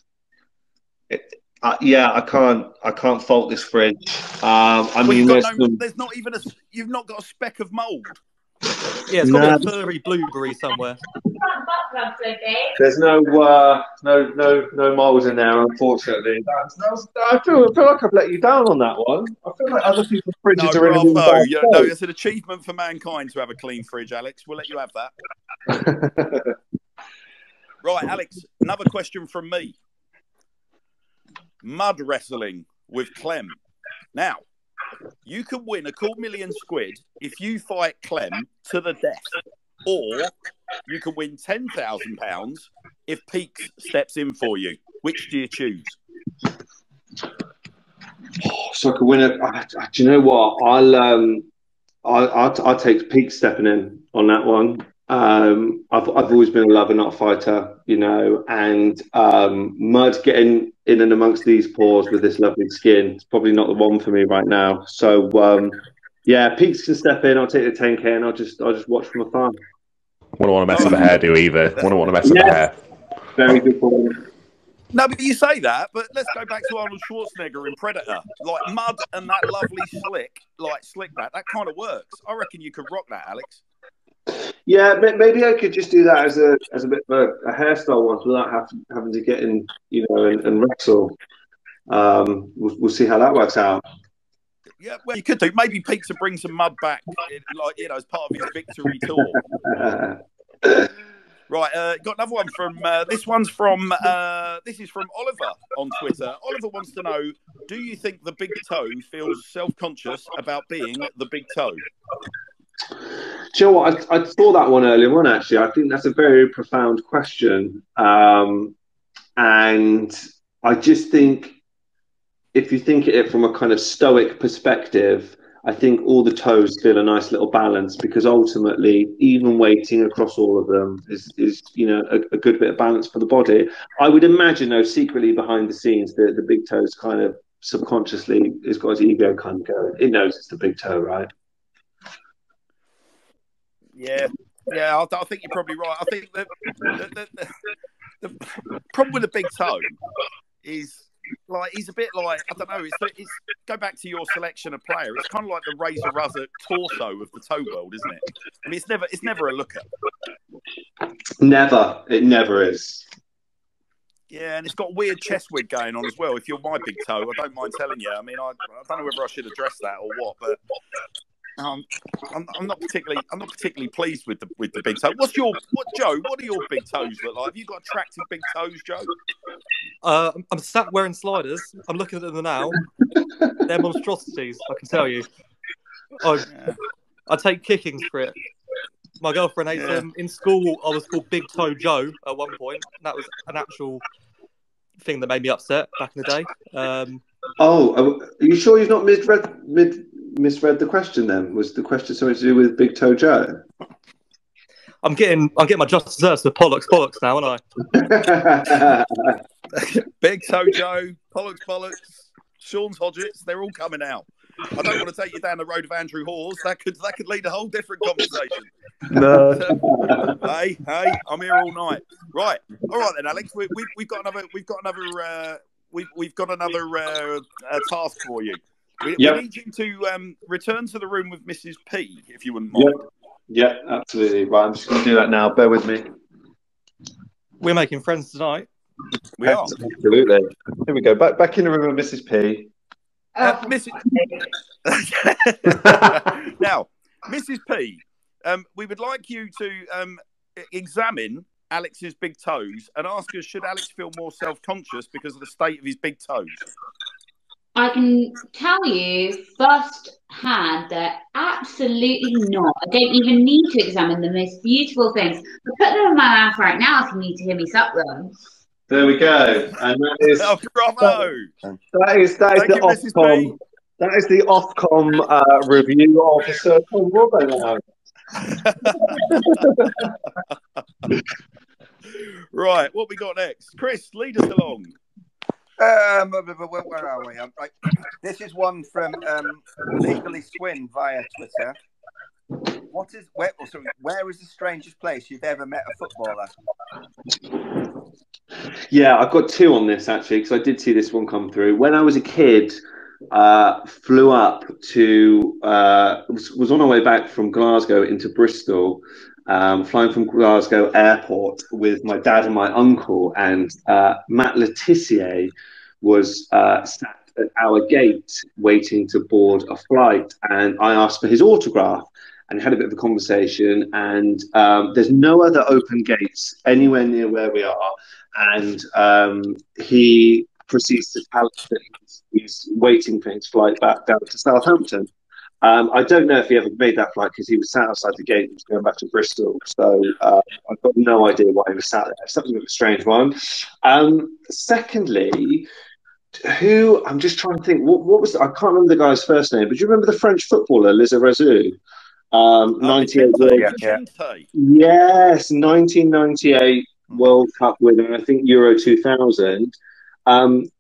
It, uh, yeah, I can't I can't fault this fridge. Um, I Well, mean, you've got there's no, some, there's not even a. You've not got a speck of mould. Yeah, it's got No. a furry blueberry somewhere. There's no uh, no no no moles in there, unfortunately. That's, that's, I feel I feel like I've let you down on that one. I feel like other people's No, fridges are in a really bravo. Yeah, no, it's an achievement for mankind to have a clean fridge, Alex. We'll let you have that. Right, Alex, another question from me. Mud wrestling with Clem. Now, you can win a cool million squid if you fight Clem to the death, or you can win £10,000 if Peaks steps in for you. Which do you choose? so I could win it. Do you know what? I'll um, I, I'll, I'll take Peaks stepping in on that one. Um, I've I've always been a lover, not a fighter, you know, and um, Mud getting in and amongst these paws with this lovely skin is probably not the one for me right now. So um, yeah, Peaks can step in. I'll take the 10k and I'll just I'll just watch from afar. Wouldn't want to mess with the hairdo either. Wouldn't want to mess with the Yeah. hair. Very good point. No, but you say that, but let's go back to Arnold Schwarzenegger in Predator. Like mud and that lovely slick, like slick back, that kind of works. I reckon you could rock that, Alex. Yeah, maybe I could just do that as a as a bit of a, a hairstyle once without having having to get in, you know, and, and wrestle. Um, we'll, we'll see how that works out. Yeah, well, you could do. Maybe Pete to bring some mud back, in, like you know, as part of his victory tour. Right, uh, got another one from. Uh, this one's from. Uh, this is from Oliver on Twitter. Oliver wants to know: Do you think the big toe feels self-conscious about being the big toe? Do you know what? I, I saw that one earlier on. Actually, I think that's a very profound question, um, and I just think if you think it from a kind of stoic perspective, I think all the toes feel a nice little balance because ultimately, even weighting across all of them is, is you know, a, a good bit of balance for the body. I would imagine, though, secretly behind the scenes, the, the big toes kind of subconsciously has got his ego kind of going. It knows it's the big toe, right? Yeah, yeah, I, I think you're probably right. I think the the, the, the, problem with the big toe is like he's a bit like I don't know. It's, it's go back to your selection of player. It's kind of like the razor razor torso of the toe world, isn't it? I mean, it's never it's never a looker. Never. It never is. Yeah, and it's got weird chest wig going on as well. If you're my big toe, I don't mind telling you. I mean, I, I don't know whether I should address that or what, but um, I'm, I'm not particularly I'm not particularly pleased with the with the big toe. What's your what Joe? What do your big toes look like? Have you got attractive big toes, Joe? Uh, I'm- I'm sat wearing sliders. I'm looking at them now. They're monstrosities, I can tell you. I, Yeah. I take kickings for it. My girlfriend hates Yeah. them. In school, I was called Big Toe Joe at one point. That was an actual thing that made me upset back in the day. Um, Oh, are you sure you've not misread mid, misread the question? Then was the question something to do with Big Toe Joe? I'm getting I'm getting my just desserts for Pollux Pollux now, aren't I? Big Toe Joe, Pollux Bollocks, Sean's Hodgetts, they're all coming out. I don't want to take you down the road of Andrew Hawes. That could that could lead a whole different conversation. No. hey, hey, I'm here all night. Right, all right then, Alex. We, we, we've got another. We've got another. Uh, we've we've got another uh, uh, task for you. We, Yep. we need you to um, return to the room with Mrs. P, if you wouldn't mind. Yep. yeah, absolutely. Right, I'm just going to do that now. Bear with me. We're making friends tonight. We are. Absolutely. Here we go. Back back in the room with Mrs. P. Uh, Oh, Mrs. now, Mrs. P, um, we would like you to um, examine Alex's big toes and ask us should Alex feel more self conscious because of the state of his big toes? I can tell you first hand that absolutely not. I don't even need to examine the most beautiful things. I put them in my mouth right now if you need to hear me suck them. There we go. And that is Oh, bravo! that is that is Thank the you, Mrs. Ofcom. P. That is the Ofcom uh, review officer Tom Robbo now. Right, what we got next? Chris, lead us along. Um, where, where are we? Um, right. This is one from um, Legally Swin via Twitter. What is where? oh, sorry, where is the strangest place you've ever met a footballer? Yeah, I've got two on this actually because I did see this one come through. When I was a kid, uh, flew up to uh, was, was on our way back from Glasgow into Bristol, um, flying from Glasgow Airport with my dad and my uncle, and uh, Matt Le Tissier was uh, sat at our gate waiting to board a flight, and I asked for his autograph. And had a bit of a conversation, and um, there's no other open gates anywhere near where we are and um, he proceeds to tell us that he's, he's waiting for his flight back down to Southampton. Um, I don't know if he ever made that flight because he was sat outside the gate and was going back to Bristol. So uh, I've got no idea why he was sat there. So that was a bit of a strange one. Um, secondly, who I'm just trying to think. What, what was I can't remember the guy's first name, but do you remember the French footballer Lizarazu? Um, Uh, 98 World Yeah, yeah. Yes, 1998 World Cup winner, I think Euro 2000. Um,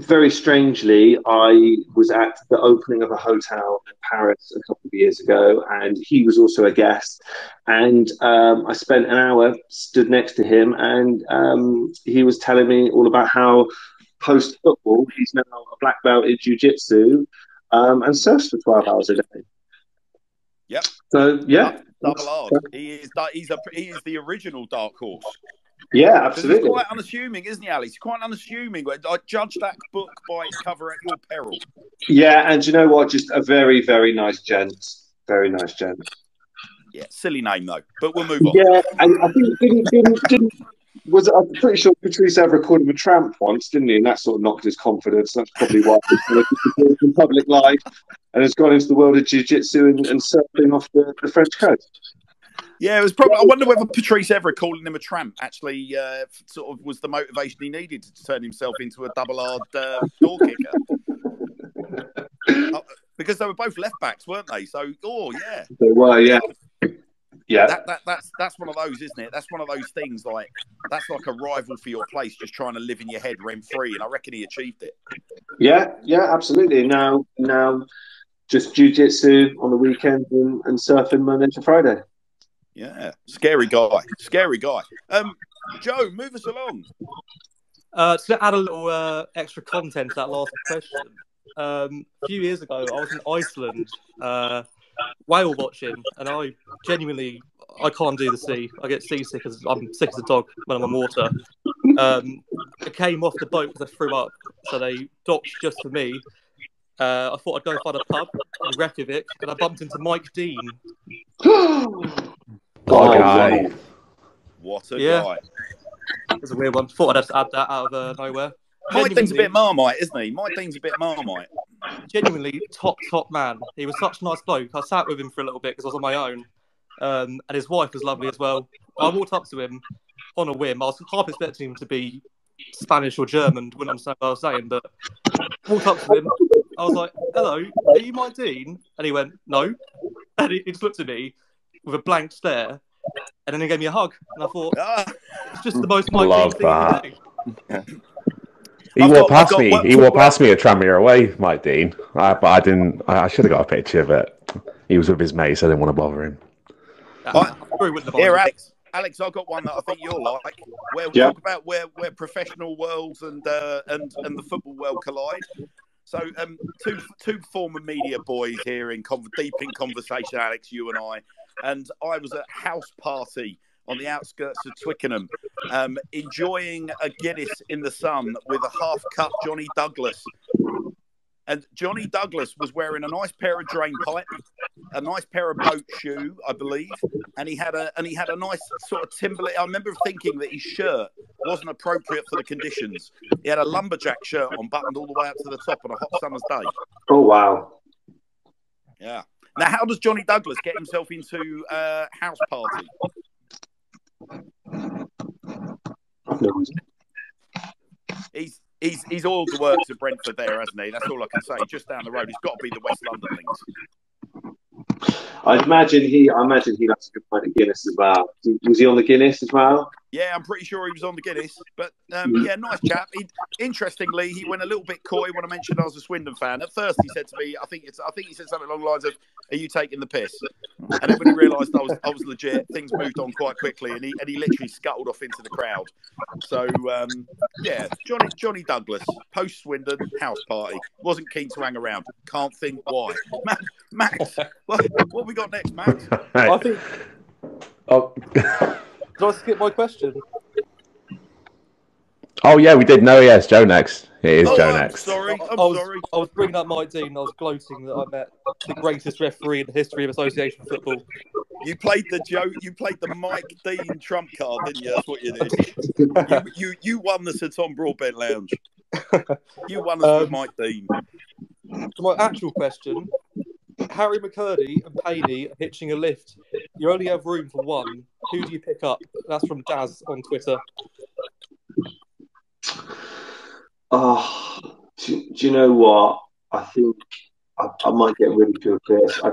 very strangely, I was at the opening of a hotel in Paris a couple of years ago, and he was also a guest. And um, I spent an hour stood next to him, and um, he was telling me all about how post football he's now a black belt in jiu jitsu um, and surfs for 12 hours a day. Yep. So, yeah. Double. He is. He's a. He is the original dark horse. Yeah, absolutely. quite unassuming, isn't he? He's quite unassuming. I judge that book by its cover at your peril. Yeah, and you know what? Just a very, very nice gent. Very nice gent. Yeah, silly name though, but we'll move on. Yeah, and I think didn't didn't, didn't was I'm pretty sure Patrice Evra called him a tramp once, didn't he? And that sort of knocked his confidence. That's probably why he's disappeared public life and has gone into the world of jiu-jitsu and, and surfing off the, the French coast. Yeah, it was probably. I wonder whether Patrice Evra calling him a tramp actually uh, sort of was the motivation he needed to turn himself into a double hard uh, door kicker. Uh, because they were both left backs, weren't they? So, oh yeah, So, well, yeah, yeah, that, that that's that's one of those, isn't it? That's one of those things like that's like a rival for your place, just trying to live in your head rent free, and I reckon he achieved it. yeah, yeah, absolutely. Now, now, just jiu-jitsu on the weekend and, and surfing Monday to Friday. Yeah, scary guy, scary guy. Um, Joe, move us along. Uh, to add a little uh, extra content to that last question, um, a few years ago I was in Iceland uh, whale watching, and I genuinely I can't do the sea. I get seasick as I'm sick as a dog when I'm on water. Um, I came off the boat because I threw up, so they docked just for me. Uh, I thought I'd go find a pub in Reykjavik, and I bumped into Mike Dean. What Oh, a guy. What a Yeah. guy. It was a weird one. Thought I'd have to add that out of uh, nowhere. Mike Dean's a bit marmite, isn't he? Mike Dean's a bit marmite. genuinely top top man. He was such a nice bloke. I sat with him for a little bit because I was on my own, um, and his wife was lovely as well. I walked up to him on a whim. I was half expecting him to be Spanish or German. Wouldn't understand what I was saying, but walked up to him. I was like, "Hello, are you my dean?" And he went, "No," and he, he just looked at me with a blank stare, and then he gave me a hug. And I thought, Ah, it's just the most Mike Love Dean thing you that. do. He I've walked got- I've past got me. one- He walked past me at Tranmere away, Mike Dean. I, but I didn't. I, I should have got a picture of it. He was with his mates. I didn't want to bother him. I, I- probably wouldn't have here, minded. Alex. Alex, I've got one that I think you'll like. Where we Yeah. talk about where where professional worlds and uh, and and the football world collide. So, um, two two former media boys here in con- deep in conversation, Alex, you and I, and I was at house party on the outskirts of Twickenham, um, enjoying a Guinness in the sun with a half cup Johnny Douglas. And Johnny Douglas was wearing a nice pair of drain pipe, a nice pair of boat shoe, I believe, and he had a and he had a nice sort of Timberlake. I remember thinking that his shirt wasn't appropriate for the conditions. He had a lumberjack shirt on, buttoned all the way up to the top on a hot summer's day. Oh wow. Yeah. Now, how does Johnny Douglas get himself into uh, house party? He's he's he's all the works at Brentford there, hasn't he? That's all I can say. Just down the road, he's got to be the West London links. I imagine he. I imagine he likes a good pint of Guinness as well. Was he on the Guinness as well? Yeah, I'm pretty sure he was on the Guinness, but um, yeah, nice chap. He, interestingly, he went a little bit coy when I mentioned I was a Swindon fan. At first, he said to me, "I think it's," I think he said something along the lines of, "Are you taking the piss?" And then when he realised I was, I was legit, things moved on quite quickly, and he and he literally scuttled off into the crowd. So um, yeah, Johnny Johnny Douglas, post Swindon house party, wasn't keen to hang around. Can't think why. Max, Max what, what we got next, Max? I think. Oh. Did I skip my question? oh yeah, we did. No, yes, Joe next. It is oh, Joe I'm next. sorry. I, I'm I was, sorry. I was bringing up Mike Dean. I was gloating that I met the greatest referee in the history of association football. You played the Joe. You played the Mike Dean trump card, didn't you? That's what you did. You you, you won the Sir Tom Broadbent Lounge. You won us with Um, Mike Dean. To my actual question, Harry McKirdy and Paney are hitching a lift. You only have room for one. Who do you pick up? That's from Daz on Twitter. Oh, do, do you know what? I think I, I might get ridiculed for this. I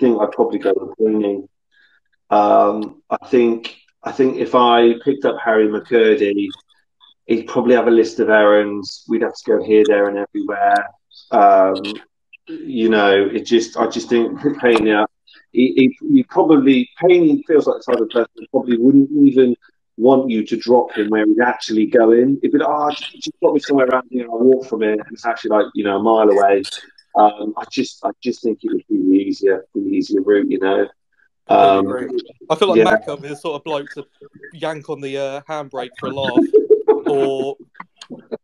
think I'd probably go with Clooney. Um, I think I think if I picked up Harry McKirdy, he'd probably have a list of errands. We'd have to go here, there, and everywhere. Um, you know, it just I just think Payne, uh, he, he, he probably Payne feels like the type of person probably wouldn't even want you to drop him where he'd actually go in. He'd be oh, just, just drop me somewhere around here. I'll walk from it, and it's actually like you know a mile away. Um, I just I just think it would be the easier the easier route, you know. Um, I feel like Yeah. Mackham is the sort of bloke to yank on the uh, handbrake for a laugh, or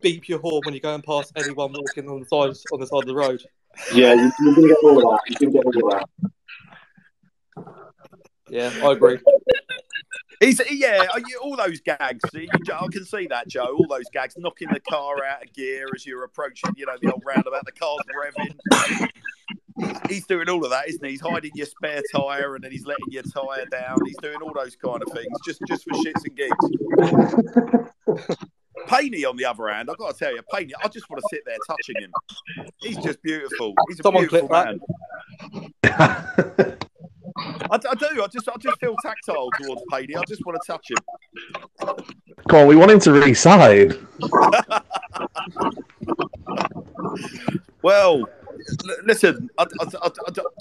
beep your horn when you're going past anyone walking on the side on the side of the road. Yeah, you, you can get all of that. You can get all of that. Yeah, I agree. He's yeah, you- all those gags. you- I can see that, Joe. All those gags, knocking the car out of gear as you're approaching, you know, the old roundabout. The car's revving. He's doing all of that, isn't he? He's hiding your spare tire and then he's letting your tire down. He's doing all those kind of things just just for shits and gigs. Paney, on the other hand, I've got to tell you, Paney, I just want to sit there touching him. He's just beautiful. He's a Someone beautiful clip man. I, I do. I just, I just feel tactile towards Paney. I just want to touch him. Come on, we want him to reside. Well, l- listen, I, I, I,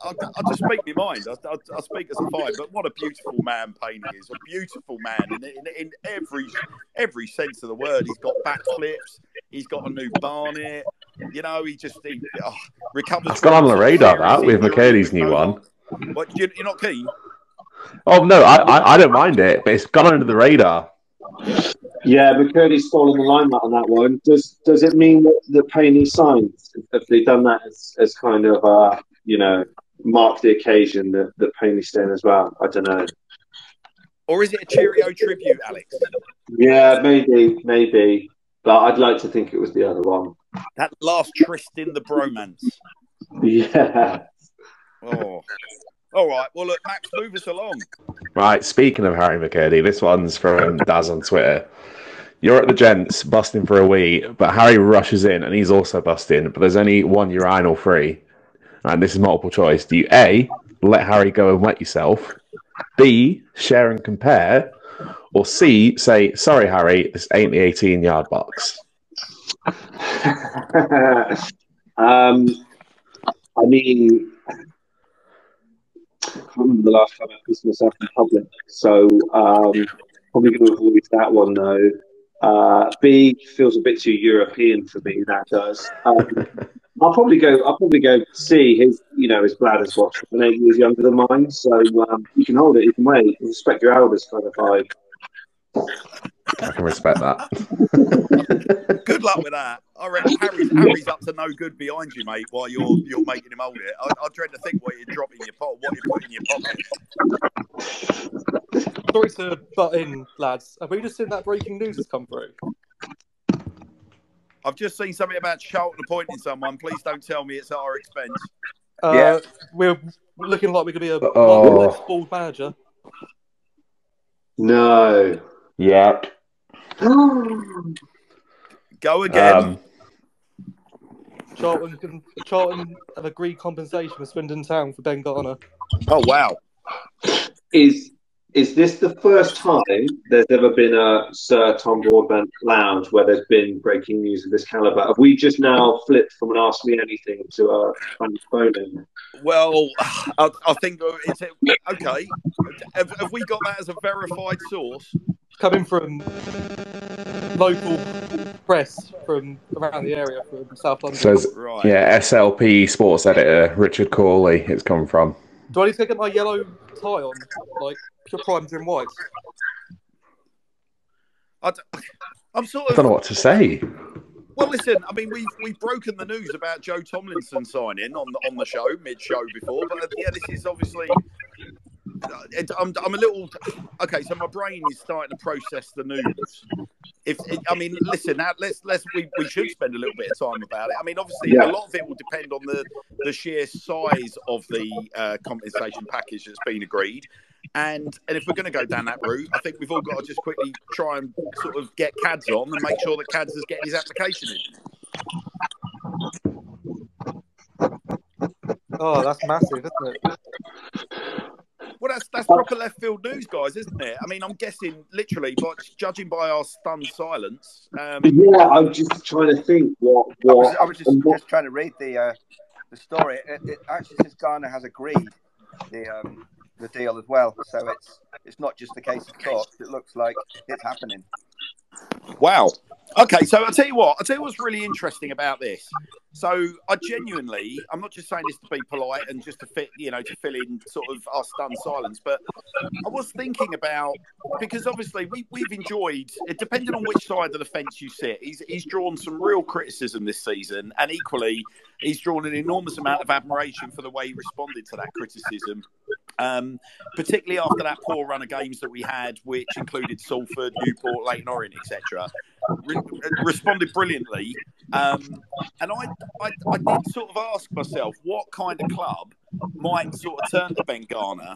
I, just speak my mind. I, speak as a five, but what a beautiful man Payne is. A beautiful man in, in, in every every sense of the word. He's got backflips. He's got a new barnet. You know, he just he, oh, recovers. It's gone on the radar, that, with with new one. What, you, you're not keen? Oh no, I, I, I don't mind it, but it's gone under the radar. Yeah, McKirdy's stolen the limelight on that one. Does does it mean that, that Payne signed? Have they done that as, as kind of uh, you know mark the occasion that that Payne's staying as well? I don't know. Or is it a Cheerio tribute, Alex? Yeah, maybe, maybe. But I'd like to think it was the other one. That last tryst in the bromance. Yeah. Oh. All right. Well, look, Max, move us along. Right, speaking of Harry McKirdy, this one's from Daz on Twitter. You're at the gents busting for a wee, but Harry rushes in and he's also busting, but there's only one urinal free. And this is multiple choice. Do you A, let Harry go and wet yourself? B, share and compare? Or C, say, sorry, Harry, this ain't the 18 yard box? um, I mean, I can't remember the last time I pissed myself in public, so um, probably going to avoid that one though. Uh, B feels a bit too European for me. That does. Um, I'll probably go. I'll probably go C. His, you know, his bladder's what seven, eight years younger than mine, so um, you can hold it. You can wait. Respect your elders, kind of vibe. I can respect that. Good luck with that. I reckon Harry's, Harry's up to no good behind you, mate. While you're you're making him hold it, I, I dread to think what you're dropping in your pot, what you're putting in your pocket. Sorry to butt in, lads. Have we just seen that breaking news has come through? I've just seen something about Charlton appointing someone. Please don't tell me it's at our expense. Uh, Yeah. We're looking like we're going to be a Oh. next bald manager. No. yep. Go again. Um, Charlton, Charlton have agreed compensation for Swindon Town for Ben Garner. oh wow. Is is this the first time there's ever been a Sir Tom Broadbent lounge where there's been breaking news of this caliber? Have we just now flipped from an Ask Me Anything to a funny phone in? Well, I, I think uh, it's okay. Have, have we got that as a verified source? Coming from local press from around the area, from South London. says, Right. yeah, SLP sports editor Richard Cawley, it's come from. Do I need to get my yellow tie on, like pure primed in white? I d- I'm sort I of don't know what to say. Well, listen. I mean, we've we've broken the news about Joe Tomlinson signing on the on the show mid show before, but yeah, this is obviously. I'm, I'm a little okay. So my brain is starting to process the news. If it, I mean, listen, now let's let's we, we should spend a little bit of time about it. I mean, obviously, Yeah. a lot of it will depend on the the sheer size of the uh, compensation package that's been agreed. And and if we're going to go down that route, I think we've all got to just quickly try and sort of get Cads on and make sure that Cads is getting his application in. Oh, that's massive, isn't it? That's that's proper left field news, guys, isn't it? I mean, I'm guessing literally, but judging by our stunned silence, um, Yeah, I'm just trying to think what I was. I was just, what- just trying to read the uh, the story. It, it actually says Garner has agreed the um, the deal as well. So it's it's not just a case of talks. It looks like it's happening. Wow. Okay, so I'll tell you what, I'll tell you what's really interesting about this. So I genuinely, I'm not just saying this to be polite and just to fit, you know, to fill in sort of our stunned silence, but I was thinking about because obviously we, we've enjoyed depending on which side of the fence you sit, he's he's drawn some real criticism this season and equally he's drawn an enormous amount of admiration for the way he responded to that criticism. Um, particularly after that poor run of games that we had, which included Salford, Newport, Leyton Orient, etc. Re- responded brilliantly, um, and I, I, I did sort of ask myself what kind of club might sort of turn to Ben Garner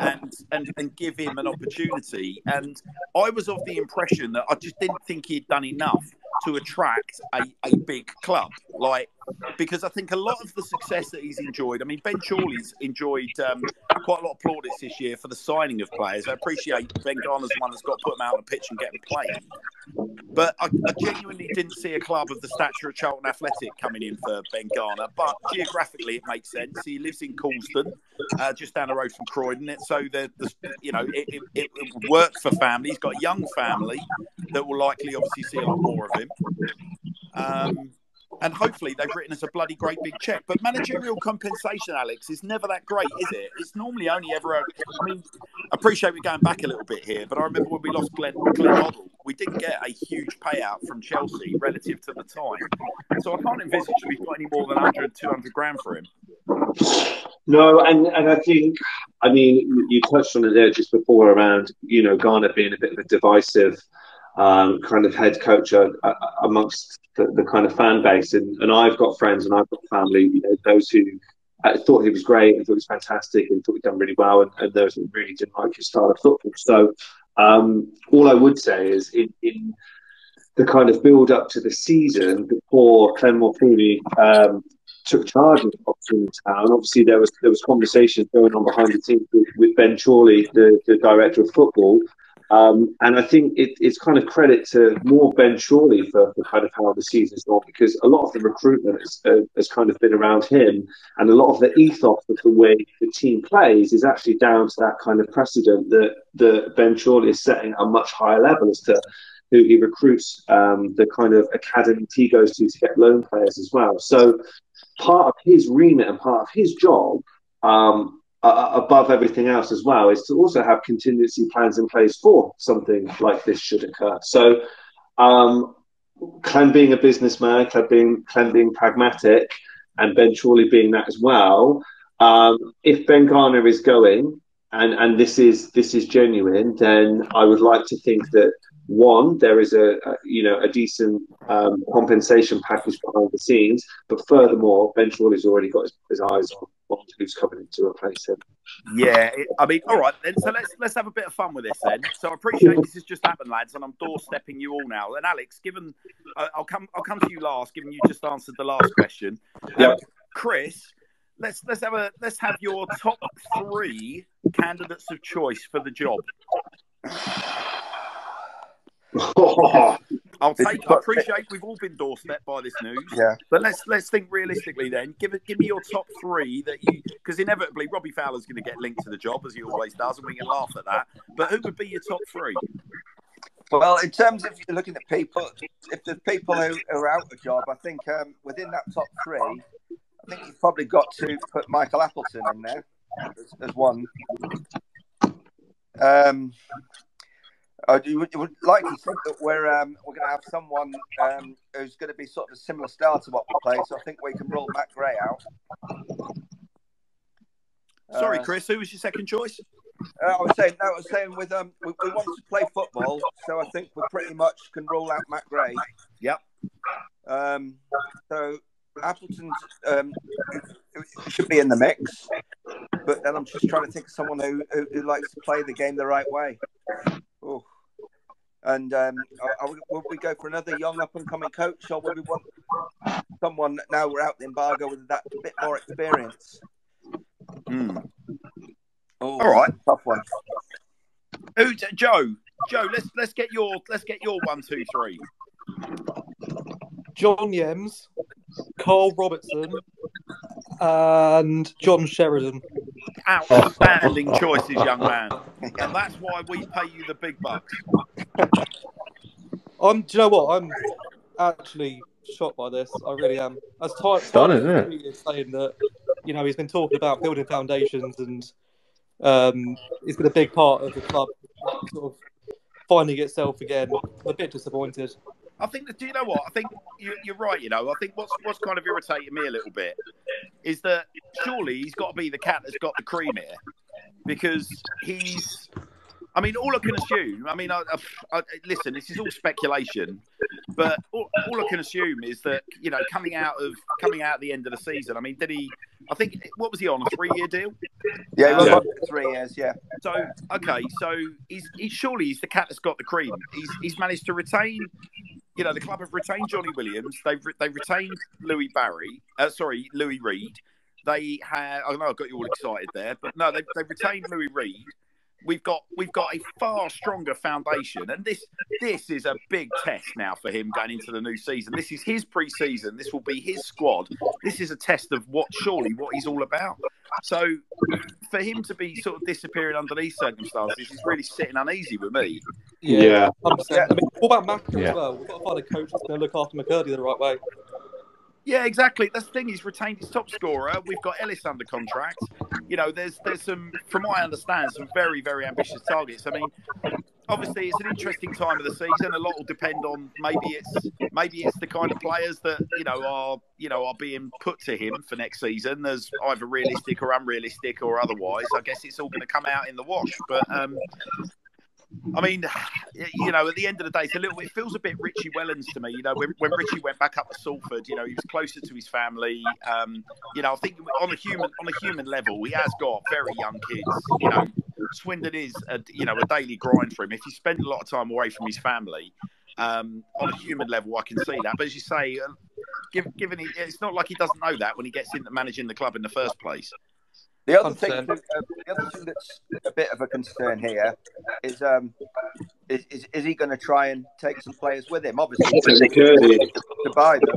and, and and give him an opportunity. And I was of the impression that I just didn't think he'd done enough to attract a, a big club. Like because I think a lot of the success that he's enjoyed. I mean, Ben Chorley's enjoyed um, quite a lot of plaudits this year for the signing of players. I appreciate Ben Garner's one that's got to put them out on the pitch and get them playing. But I, I genuinely didn't see a club of the stature of Charlton Athletic coming in for Ben Garner. But geographically, it makes sense. He lives in Coulsdon, uh, just down the road from Croydon. So the, the you know it, it, it would work for family. He's got a young family that will likely obviously see a lot more of him. Um, and hopefully they've written us a bloody great big check. But managerial compensation, Alex, is never that great, is it? It's normally only ever. A, I mean, appreciate we're going back a little bit here, but I remember when we lost Glenn, Glenn Hoddle, we didn't get a huge payout from Chelsea relative to the time. So I can't envisage we've got any more than 100, 200 grand for him. No, and, and I think, I mean, you touched on it there just before around, you know, Garner being a bit of a divisive um, kind of head coach uh, amongst the, the, kind of fan base. And, and I've got friends and I've got family, you know, those who uh, thought he was great and thought he was fantastic and thought he'd done really well, and, and those who really didn't like his style of football. So um, all I would say is in, in the kind of build up to the season before Clem um, took charge of Oxford Town, obviously there was there was conversations going on behind the scenes with, with Ben Chorley, the, the director of football, um, and I think it, it's kind of credit to more Ben Chorley for, for, kind of how the season's gone because a lot of the recruitment has, uh, has, kind of been around him, and a lot of the ethos of the way the team plays is actually down to that kind of precedent that, that Ben Chorley is setting at a much higher level as to who he recruits, um, the kind of academy he goes to to get loan players as well. So part of his remit and part of his job um, uh, above everything else as well is to also have contingency plans in place for something like this should occur. So, um, Clem being a businessman, Clem being, Clem being pragmatic, and Ben Chorley being that as well. Um, if Ben Garner is going, and and this is this is genuine, then I would like to think that one there is a, a you know a decent um, compensation package behind the scenes, but furthermore, Ben Chorley's already got his, his eyes on who's coming in to replace him. Yeah, it, I mean, all right then. So let's let's have a bit of fun with this then. So I appreciate this has just happened, lads, and I'm doorstepping you all now. And Alex, given uh, I'll come I'll come to you last, given you just answered the last question. Yeah. Um, Chris, let's let's have a let's have your top three candidates of choice for the job. I'll take. I appreciate we've all been doorstepped by this news. Yeah. But let's let's think realistically then. Give it. Give me your top three that you because inevitably Robbie Fowler's going to get linked to the job as he always does, and we can laugh at that. But who would be your top three? Well, in terms of you're looking at people, if the people who are out of the job, I think um, within that top three, I think you've probably got to put Michael Appleton in there as, as one. Um, uh, you, would, you would likely think that we're um, we're going to have someone um, who's going to be sort of a similar style to what we play. So I think we can rule Matt Gray out. Sorry, uh, Chris. Who was your second choice? Uh, I was saying, no, I was saying with um, we, we, want to play football, so I think we pretty much can roll out Matt Gray. Yep. Um, so Appleton um, should be in the mix, but then I'm just trying to think of someone who, who, who likes to play the game the right way. Oh. And um, are, we, will we go for another young up and coming coach, or will we want someone now we're out the embargo with that bit more experience? Mm. Oh, All right, tough one. Who, Joe? Joe, let's let's get your let's get your one, two, three. John Yems, Carl Robertson, and John Sheridan. Outstanding choices, young man. And that's why we pay you the big bucks. I'm. Do you know what? I'm actually shocked by this. I really am. As Ty, done, isn't it? saying that, you know, he's been talking about building foundations and um, he's been a big part of the club sort of finding itself again. I'm a bit disappointed. I think that, do you know what? I think you, are right. You know, I think what's what's kind of irritating me a little bit is that surely he's got to be the cat that's got the cream here because he's. I mean, all I can assume. I mean, I, I, I, listen. This is all speculation, but all, all, I can assume is that you know, coming out of coming out at the end of the season. I mean, did he? I think what was he on a three-year deal? Yeah, he was um, three years. Yeah. So okay, so he's, he's surely he's the cat that's got the cream. He's he's managed to retain you know, the club have retained Johnny Williams. They've they retained Louie Barry. Uh, sorry, Louis Reed. They had. I know I got you all excited there, but no, they they retained Louis Reed. We've got we've got a far stronger foundation, and this this is a big test now for him going into the new season. This is his pre-season. This will be his squad. This is a test of what surely what he's all about. So for him to be sort of disappearing under these circumstances is really sitting uneasy with me. Yeah. yeah. I mean, what about Mac yeah. as well? We've got to find a coach that's going to look after McKirdy the right way. Yeah, exactly. That's the thing. He's retained his top scorer. We've got Ellis under contract. You know, there's there's some, from what I understand, some very very ambitious targets. I mean, obviously it's an interesting time of the season. A lot will depend on maybe it's maybe it's the kind of players that you know are you know are being put to him for next season as either realistic or unrealistic or otherwise. I guess it's all going to come out in the wash. But um, I mean, you know, at the end of the day, it's a little. It feels a bit Richie Wellens to me. You know, when, when Richie went back up to Salford, you know, he was closer to his family. Um, you know, I think on a human on a human level, he has got very young kids. You know, Swindon is a you know a daily grind for him. If he spent a lot of time away from his family, um, on a human level, I can see that. But as you say, uh, given he, it's not like he doesn't know that when he gets into managing the club in the first place. The other thing, uh, the other thing that's a bit of a concern here is, um, is, is, is he going to try and take some players with him? Obviously, For security. to buy them.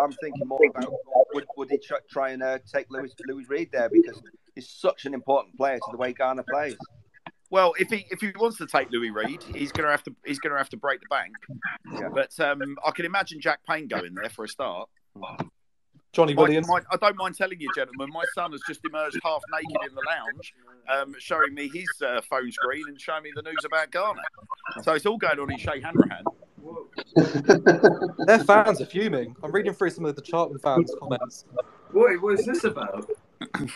I'm thinking more about would, would he try, try and uh, take Louis Louis Reed there because he's such an important player to the way Garner plays. Well, if he if he wants to take Louis Reed, he's going to have to he's going to have to break the bank. Yeah. But um, I can imagine Jack Payne going there for a start. Johnny Williams. my, I don't mind telling you, gentlemen, my son has just emerged half naked in the lounge, um, showing me his uh, phone screen and showing me the news about Garner. So it's all going on in Shea Hanrahan. Their fans are fuming. I'm reading through some of the Charlton fans' comments. What, what is this about?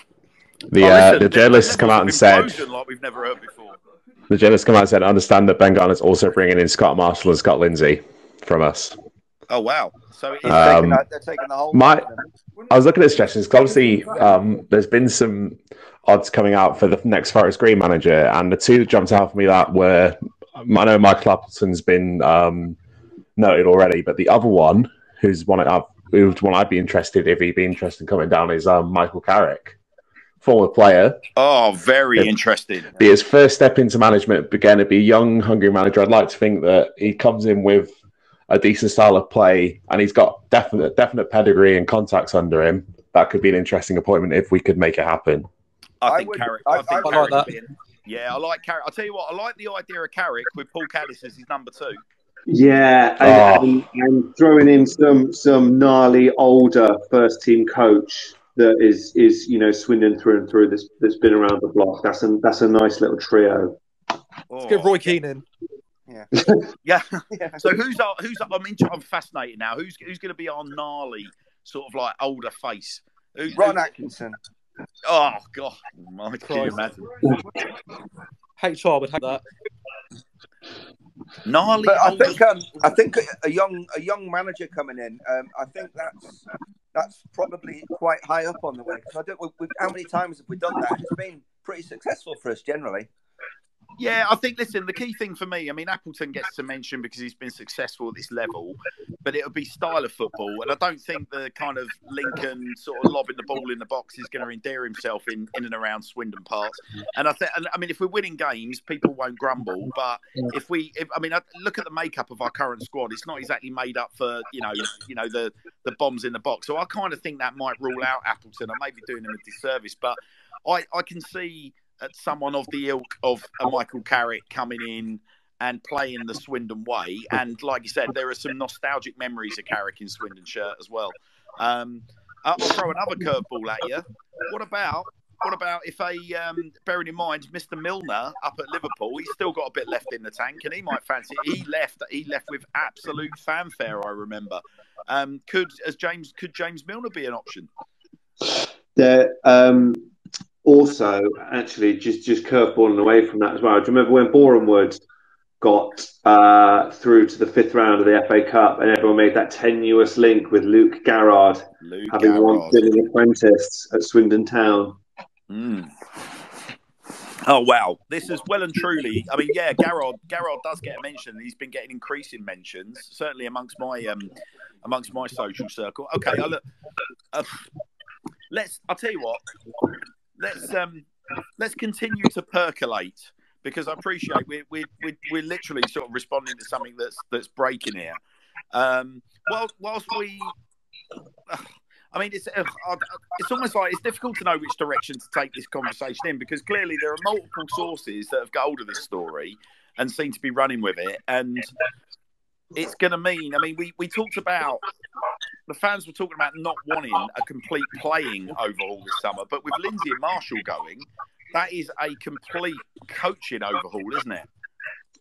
The Oh, uh, listen, the journalists come out and said an implosion like we've never heard before. the journalists come out and said understand that Ben Garner is also bringing in Scott Marshall and Scott Lindsay from us. Oh wow! So it is, Um, taking that, they're taking the whole. my- lot of them. I was looking at suggestions 'cause obviously um, there's been some odds coming out for the next Forest Green manager, and the two that jumped out for me that were I know Michael Appleton's been um, noted already, but the other one, who's one I've, who's one I'd be interested if he'd be interested in coming down, is um, Michael Carrick, former player. oh, very Yeah. interesting. Be his first step into management began to be a young, hungry manager. I'd like to think that he comes in with a decent style of play, and he's got definite definite pedigree and contacts under him. That could be an interesting appointment if we could make it happen. I I would- Carrick. I- I, think I like Carrick that. would Yeah, I like Carrick. I'll tell you what, I like the idea of Carrick with Paul Caddis as his number two. Yeah, Oh. and, ah. and, and throwing in some some gnarly older first team coach that is is you know Swindon through and through. That's that's been around the block. That's a that's a nice little trio. Oh, Let's get Roy Keane in. Yeah. Yeah. So who's our, who's I'm inter- I'm fascinated now. Who's who's going to be our gnarly sort of like older face? Who, Ron who- Atkinson. oh god, my God, you Christ. imagine? HR would have that. Gnarly. But I think um, I think a young a young manager coming in. Um, I think that's that's probably quite high up on the way. 'Cause I don't. We, we, how many times have we done that? It's been pretty successful for us generally. Yeah, I think. Listen, the key thing for me, I mean, Appleton gets to mention because he's been successful at this level, but it'll be style of football, and I don't think the kind of Lincoln sort of lobbing the ball in the box is going to endear himself in, in and around Swindon parts. And I think, I mean, if we're winning games, people won't grumble. But if we, if, I mean, look at the makeup of our current squad; it's not exactly made up for you know, you know, the the bombs in the box. So I kind of think that might rule out Appleton. I may be doing him a disservice, but I I can see at someone of the ilk of a Michael Carrick coming in and playing the Swindon way. And like you said, there are some nostalgic memories of Carrick in Swindon shirt as well. Um, I'll throw another curveball at you. What about what about if a um, bearing in mind Mr. Milner up at Liverpool, he's still got a bit left in the tank, and he might fancy. He left. He left with absolute fanfare. I remember. Um, could as James could James Milner be an option? There, um, also, actually, just just curveballing away from that as well. Do you remember when Boreham Wood got uh, through to the fifth round of the FA Cup, and everyone made that tenuous link with Luke Garrard Luke having Garrard. once been an apprentice at Swindon Town? Mm. Oh wow, this is well and truly. I mean, yeah, Garrard Garrard does get a mention. He's been getting increasing mentions, certainly amongst my um amongst my social circle. Okay, I look. Uh, let's. I'll tell you what. Let's um let's continue to percolate because I appreciate we're we're we're, we're literally sort of responding to something that's that's breaking here. Um, whilst whilst we. I mean, it's it's almost like it's difficult to know which direction to take this conversation in because clearly there are multiple sources that have got hold of this story and seem to be running with it, and it's going to mean. I mean, we we talked about the fans were talking about not wanting a complete playing overhaul this summer, but with Lindsay and Marshall going, that is a complete coaching overhaul, isn't it?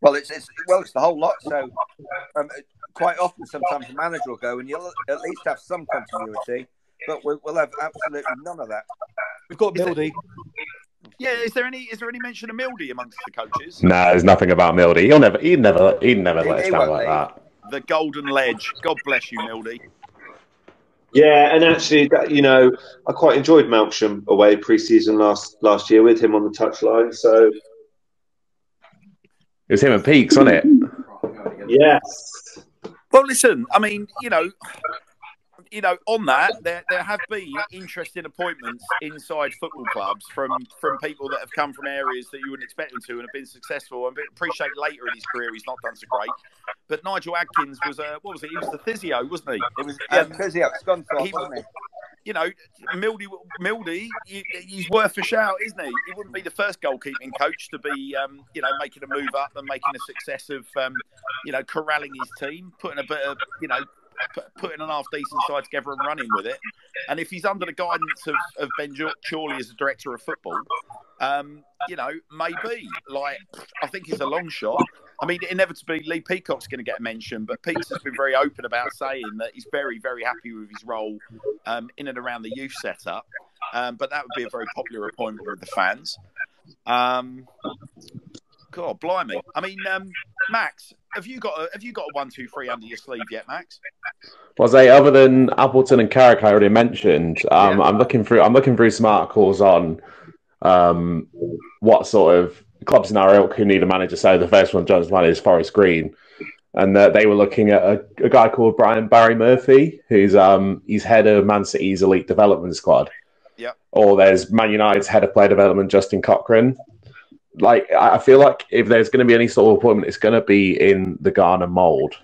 Well, it's, it's well, it's the whole lot. So, um, quite often, sometimes the manager will go, and you'll at least have some continuity, but we'll, we'll have absolutely none of that. We've got Mildy. Yeah, is there any is there any mention of Mildy amongst the coaches? No, there's nothing about Mildy. He'll never, he'd never, he'd never He- let us down like leave. that. The Golden Ledge. God bless you, Mildy. Yeah, and actually, that, you know, I quite enjoyed Melksham away pre-season last last year with him on the touchline. So It was him and Peaks, wasn't it? yes, Well, listen, I mean, you know, you know, on that, there there have been interesting appointments inside football clubs from from people that have come from areas that you wouldn't expect them to and have been successful. And appreciate later in his career he's not done so great. But Nigel Adkins was a what was it? He was the physio, wasn't he? It was yeah, Um, physio, Scunthorpe, he- wasn't he? you know, Mildy, Mildy, he- he's worth a shout, isn't he? He wouldn't be the first goalkeeping coach to be, um, you know, making a move up and making a success of, um, you know, corralling his team, putting a bit of, you know, putting an half decent side together and running with it. And if he's under the guidance of, of Ben Chorley as the director of football, um, you know, maybe. Like, I think it's a long shot. I mean, inevitably, Lee Peacock's going to get mentioned, but Peaks has been very open about saying that he's very, very happy with his role um, in and around the youth setup. Um, but that would be a very popular appointment with the fans. Um, God, blimey! I mean, um, Max, have you got a, have you got a one, two, three under your sleeve yet, Max? Was I other than Appleton and Carrick I already mentioned? Um, Yeah. I'm looking through. I'm looking through some articles on um, what sort of clubs in our ilk who need a manager. So the first one, John's one, is Forest Green, and uh, they were looking at a, a guy called Brian Barry Murphy, who's um, he's head of Man City's elite development squad. Yeah. Or there's Man United's head of player development, Justin Cochrane. Like I feel like if there's going to be any sort of appointment, it's going to be in the Garner mold.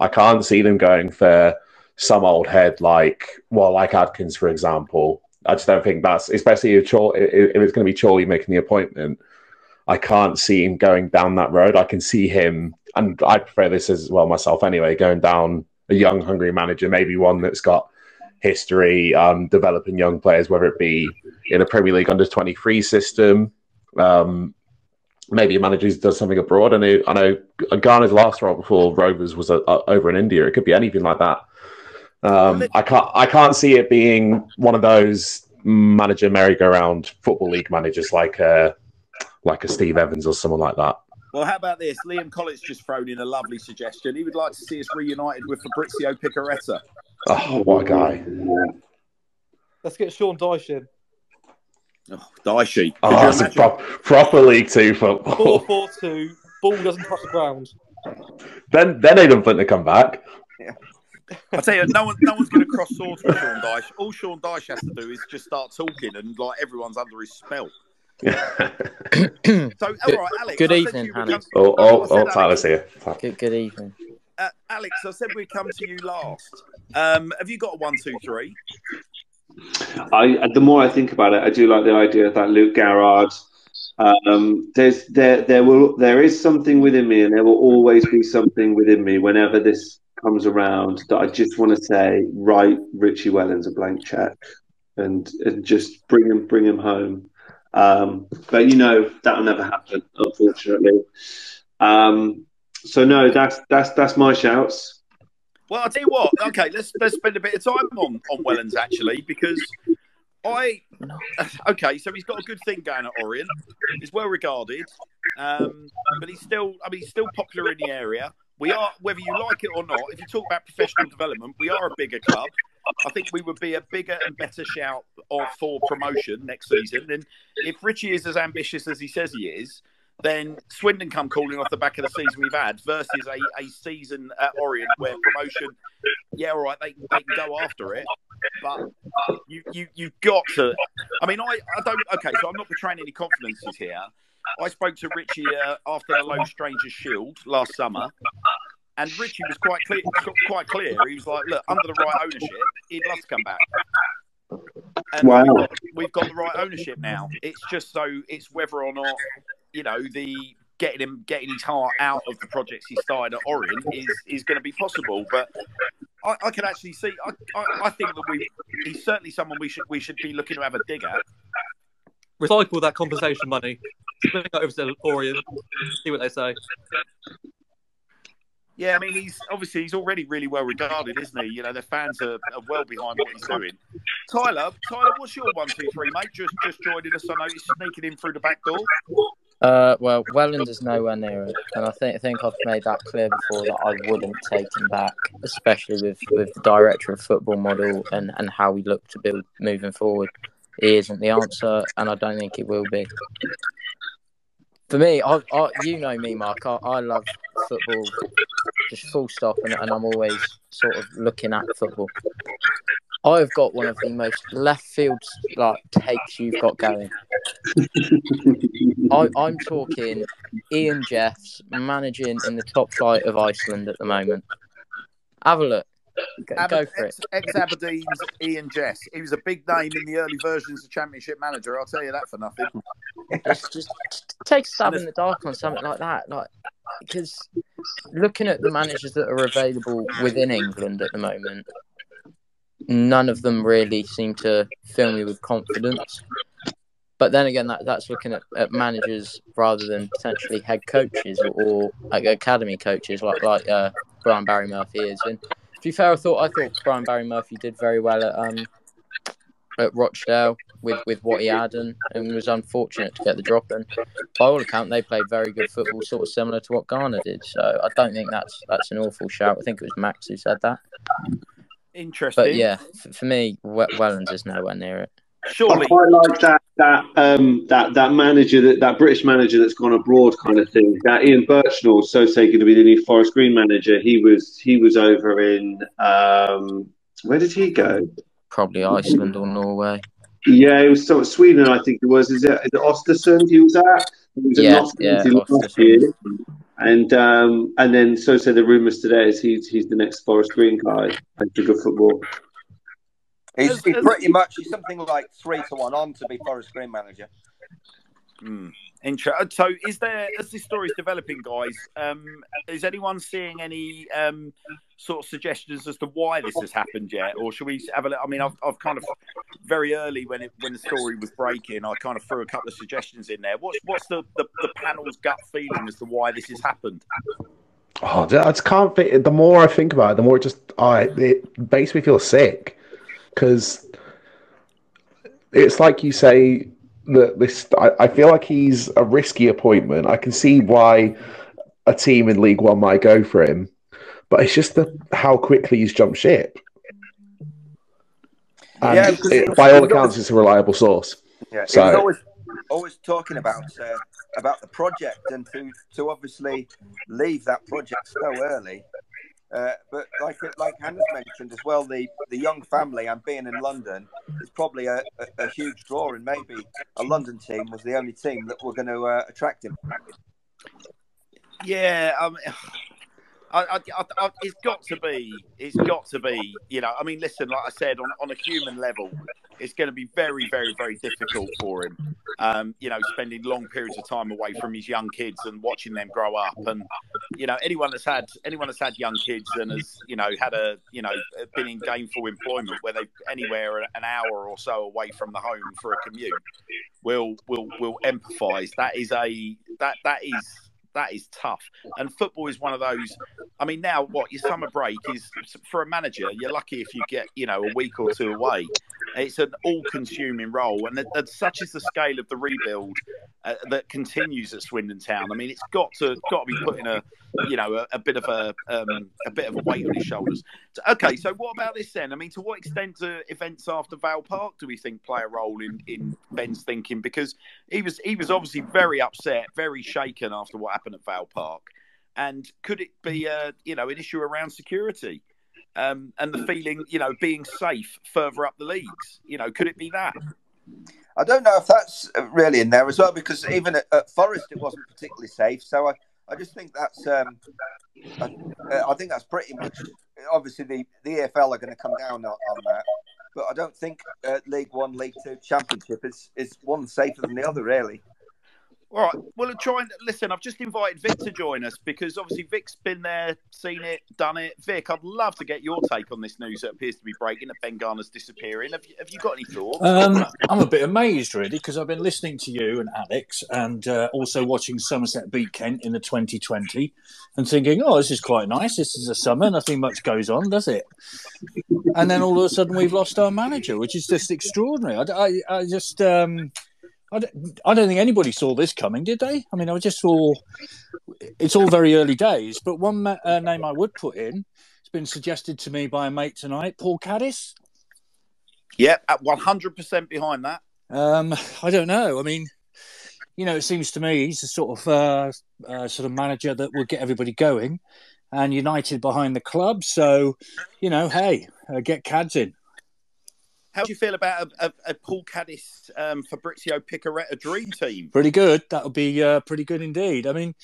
I can't see them going for some old head like well, like Adkins, for example. I just don't think that's especially if, Chor- if it's going to be Chorley making the appointment. I can't see him going down that road. I can see him, and I prefer this as well myself anyway, going down a young, hungry manager, maybe one that's got history, um, developing young players, whether it be in a Premier League under 23 system, um, maybe a manager who does something abroad. I know, I know Garner's last role before Rovers was uh, uh, over in India. It could be anything like that. Um, I can't, I can't see it being one of those manager merry-go-round football league managers like a, like a Steve Evans or someone like that. Well, how about this? Liam Collins just thrown in a lovely suggestion. He would like to see us reunited with Fabrizio Piccareta. Oh, what a guy! Let's get Sean Dyche in. Oh, Daishi. Could Oh, it's a imagine? prop, proper League Two football. four two. Ball doesn't touch the ground. then, then they don't Flint to come back. I tell you, no one, no one's going to cross swords with Sean Dyche. All Sean Dyche has to do is just start talking, and like everyone's under his spell. So, all right, Alex. Good I evening, you would Hannah. oh, I oh, said, oh, Alex, Tyler's here. Good, good evening. uh, Alex, I said we'd come to you last. Um, have you got a one, two, three? I the more I think about it, I do like the idea of that Luke Garrard. Um, there's there there will there is something within me, and there will always be something within me whenever this comes around that I just want to say, write Richie Wellens a blank check, and and just bring him bring him home. Um, but you know that'll never happen, unfortunately. Um, so no, that's that's that's my shouts. Well, I'll tell you what. Okay, let's let's spend a bit of time on on Wellens actually, because I okay. So he's got a good thing going at Orient. He's well regarded, um, but he's still. I mean, he's still popular in the area. We are, whether you like it or not. If you talk about professional development, we are a bigger club. I think we would be a bigger and better shout for promotion next season. And if Richie is as ambitious as he says he is, then Swindon come calling off the back of the season we've had versus a, a season at Orient where promotion, yeah, all right, they, they can go after it, but you you you've got to. I mean, I, I don't. Okay, so I'm not betraying any confidences here. I spoke to Richie uh, after the Low Strangers Shield last summer, and Richie was quite clear. Quite clear. He was like, "Look, under the right ownership, he'd love to come back." And Wow. we've, got, we've got the right ownership now. It's just so it's whether or not you know the getting him getting his heart out of the projects he started at Orient is is going to be possible. But I, I can actually see. I, I, I think that we he's certainly someone we should we should be looking to have a dig at. Recycle that compensation money. Bring it over to Orient. See what they say. Yeah, I mean, he's obviously he's already really well regarded, isn't he? You know, the fans are, are well behind what he's doing. Tyler, Tyler, what's your one, two, three, mate? Just just joining us. I know he's sneaking in through the back door. Uh, well, Welland is nowhere near it, and I think I think I've made that clear before that I wouldn't take him back, especially with, with the director of football model and, and how we look to build moving forward. He isn't the answer, and I don't think it will be. For me, I, I you know me, Mark. I, I love football, just full stop, and, and I'm always sort of looking at football. I've got one of the most left field like takes you've got going. I, I'm talking Ian Jeffs managing in the top flight of Iceland at the moment. Have a look. Go, go for it. Ex Aberdeen's Ian Jess. He was a big name in the early versions of Championship Manager. I'll tell you that for nothing. Just, just take a stab in the dark on something like that, like because looking at the managers that are available within England at the moment, none of them really seem to fill me with confidence. But then again, that, that's looking at, at managers rather than potentially head coaches or, or like academy coaches like like uh, Brian Barry Murphy is. And to be fair, I thought I thought Brian Barry Murphy did very well at um at Rochdale with, with what he had and, and was unfortunate to get the drop. And by all account, they played very good football, sort of similar to what Garner did. So I don't think that's that's an awful shout. I think it was Max who said that. Interesting. But yeah, for, for me, Welland is nowhere near it. Surely. I quite like that that um that that manager that that British manager that's gone abroad kind of thing. That Ian Burchnall, so say going to be the new Forest Green manager. He was he was over in um where did he go? Probably Iceland or Norway. Yeah, it was sort of Sweden, I think it was. Is it, is it Ostersund he was at? He was Yeah, yeah, last year. And um, and then so say the rumours today is he's he's the next Forest Green guy. Plays good football. He's, he's pretty much he's something like three to one on to be Forest Green manager. Hmm. Inter- so, is there as this story's developing, guys? Um, is anyone seeing any um, sort of suggestions as to why this has happened yet, or should we have a? I mean, I've, I've kind of very early when it when the story was breaking, I kind of threw a couple of suggestions in there. What's what's the the, the panel's gut feeling as to why this has happened? Oh, I just can't think. The more I think about it, the more it just I it makes me feel sick because it's like you say that this. I, I feel like he's a risky appointment. I can see why a team in League One might go for him, but it's just the how quickly he's jumped ship. And Yeah, it, by all accounts, it's a reliable source. Yeah, So- was always always talking about uh, about the project and to to obviously leave that project so early. Uh, but like like Hannah's mentioned as well, the the young family and being in London is probably a, a, a huge draw, and maybe a London team was the only team that were going to uh, attract him. Yeah, I, I, I, I, it's got to be. It's got to be. You know, I mean, listen. Like I said, on, on a human level, it's going to be very, very, very difficult for him. Um, you know, spending long periods of time away from his young kids and watching them grow up. And you know, anyone that's had anyone that's had young kids and has you know had a you know been in gainful employment where they anywhere an hour or so away from the home for a commute will will will empathise. That is a that that is that is tough. And football is one of those. I mean, now what your summer break is for a manager. You're lucky if you get you know a week or two away. It's an all-consuming role, and, such is the scale of the rebuild uh, that continues at Swindon Town. I mean, it's got to got to be putting a you know a, a bit of a um, a bit of a weight on his shoulders. So, okay, so what about this then? I mean, to what extent do events after Vale Park do we think play a role in in Ben's thinking? Because he was he was obviously very upset, very shaken after what happened at Vale Park. And could it be a you know an issue around security um, and the feeling you know being safe further up the leagues? You know, could it be that? I don't know if that's really in there as well, because even at, at Forest it wasn't particularly safe. So I, I just think that's um, I, I think that's pretty much obviously the, the EFL are going to come down on, on that, but I don't think uh, League One, League Two, Championship is is one safer than the other really. All right. Well, try and listen. I've just invited Vic to join us because obviously Vic's been there, seen it, done it. Vic, I'd love to get your take on this news that appears to be breaking that Ben Garner's disappearing. Have you, have you got any thoughts? Um, I'm a bit amazed, really, because I've been listening to you and Alex and uh, also watching Somerset beat Kent in the 2020 and thinking, oh, this is quite nice. This is a summer. Nothing much goes on, does it? And then all of a sudden we've lost our manager, which is just extraordinary. I, I, I just. Um, I don't, I don't think anybody saw this coming, did they? I mean, I just saw it's all very early days, but one uh, name I would put in, it's been suggested to me by a mate tonight, Paul Caddis. Yep, at 100% behind that. Um, I don't know. I mean, you know, it seems to me he's the sort of uh, uh, sort of manager that will get everybody going, and United behind the club. So, you know, hey, uh, get Cads in. How do you feel about a, a, a Paul Caddis, um, Fabrizio Piccareta dream team? Pretty good. That would be uh, pretty good indeed. I mean,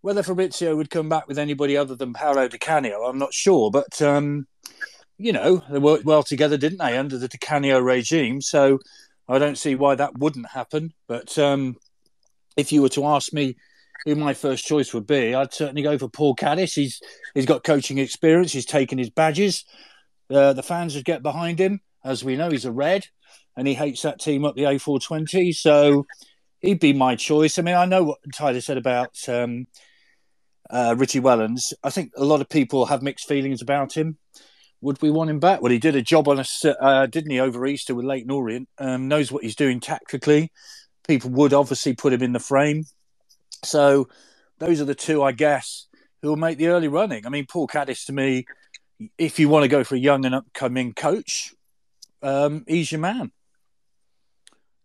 whether Fabrizio would come back with anybody other than Paolo Di Canio, I'm not sure. But, um, you know, they worked well together, didn't they, under the Di Canio regime? So I don't see why that wouldn't happen. But um, if you were to ask me who my first choice would be, I'd certainly go for Paul Caddis. He's, he's got coaching experience, he's taken his badges. Uh, the fans would get behind him. As we know, he's a red and he hates that team up the A420. So he'd be my choice. I mean, I know what Tyler said about um, uh, Richie Wellens. I think a lot of people have mixed feelings about him. Would we want him back? Well, he did a job on us, uh, didn't he, over Easter with Leyton Orient? Um, knows what he's doing tactically. People would obviously put him in the frame. So those are the two, I guess, who will make the early running. I mean, Paul Caddis, to me, if you want to go for a young and upcoming coach, um, he's your man.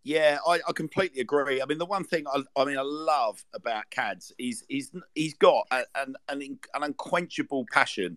Yeah, I, I, completely agree. I mean, the one thing I, I mean I love about Cads is he's he's got an an, an unquenchable passion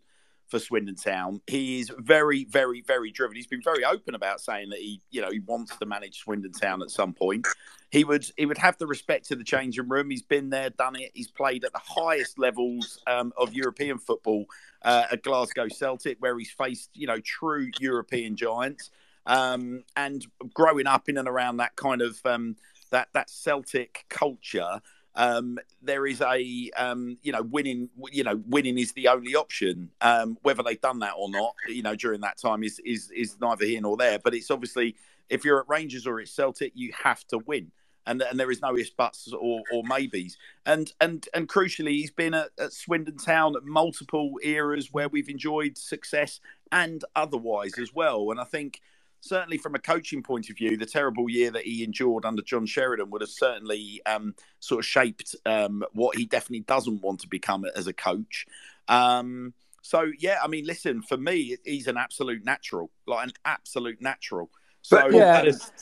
for Swindon Town. He is very, very, very driven. He's been very open about saying that he, you know, he wants to manage Swindon Town at some point. He would he would have the respect to the changing room. He's been there, done it. He's played at the highest levels um, of European football uh, at Glasgow Celtic, where he's faced, you know, true European giants. Um, and growing up in and around that kind of um, that that Celtic culture, um, there is a um, you know winning you know winning is the only option. Um, whether they've done that or not, you know during that time is is is neither here nor there. But it's obviously if you're at Rangers or at Celtic, you have to win. And, and there is no ifs, buts, or, or maybes. And and and crucially, he's been at, at Swindon Town at multiple eras where we've enjoyed success and otherwise as well. And I think certainly from a coaching point of view, the terrible year that he endured under John Sheridan would have certainly um, sort of shaped um, what he definitely doesn't want to become as a coach. Um, so yeah, I mean, listen, for me, he's an absolute natural, like an absolute natural. So but, yeah,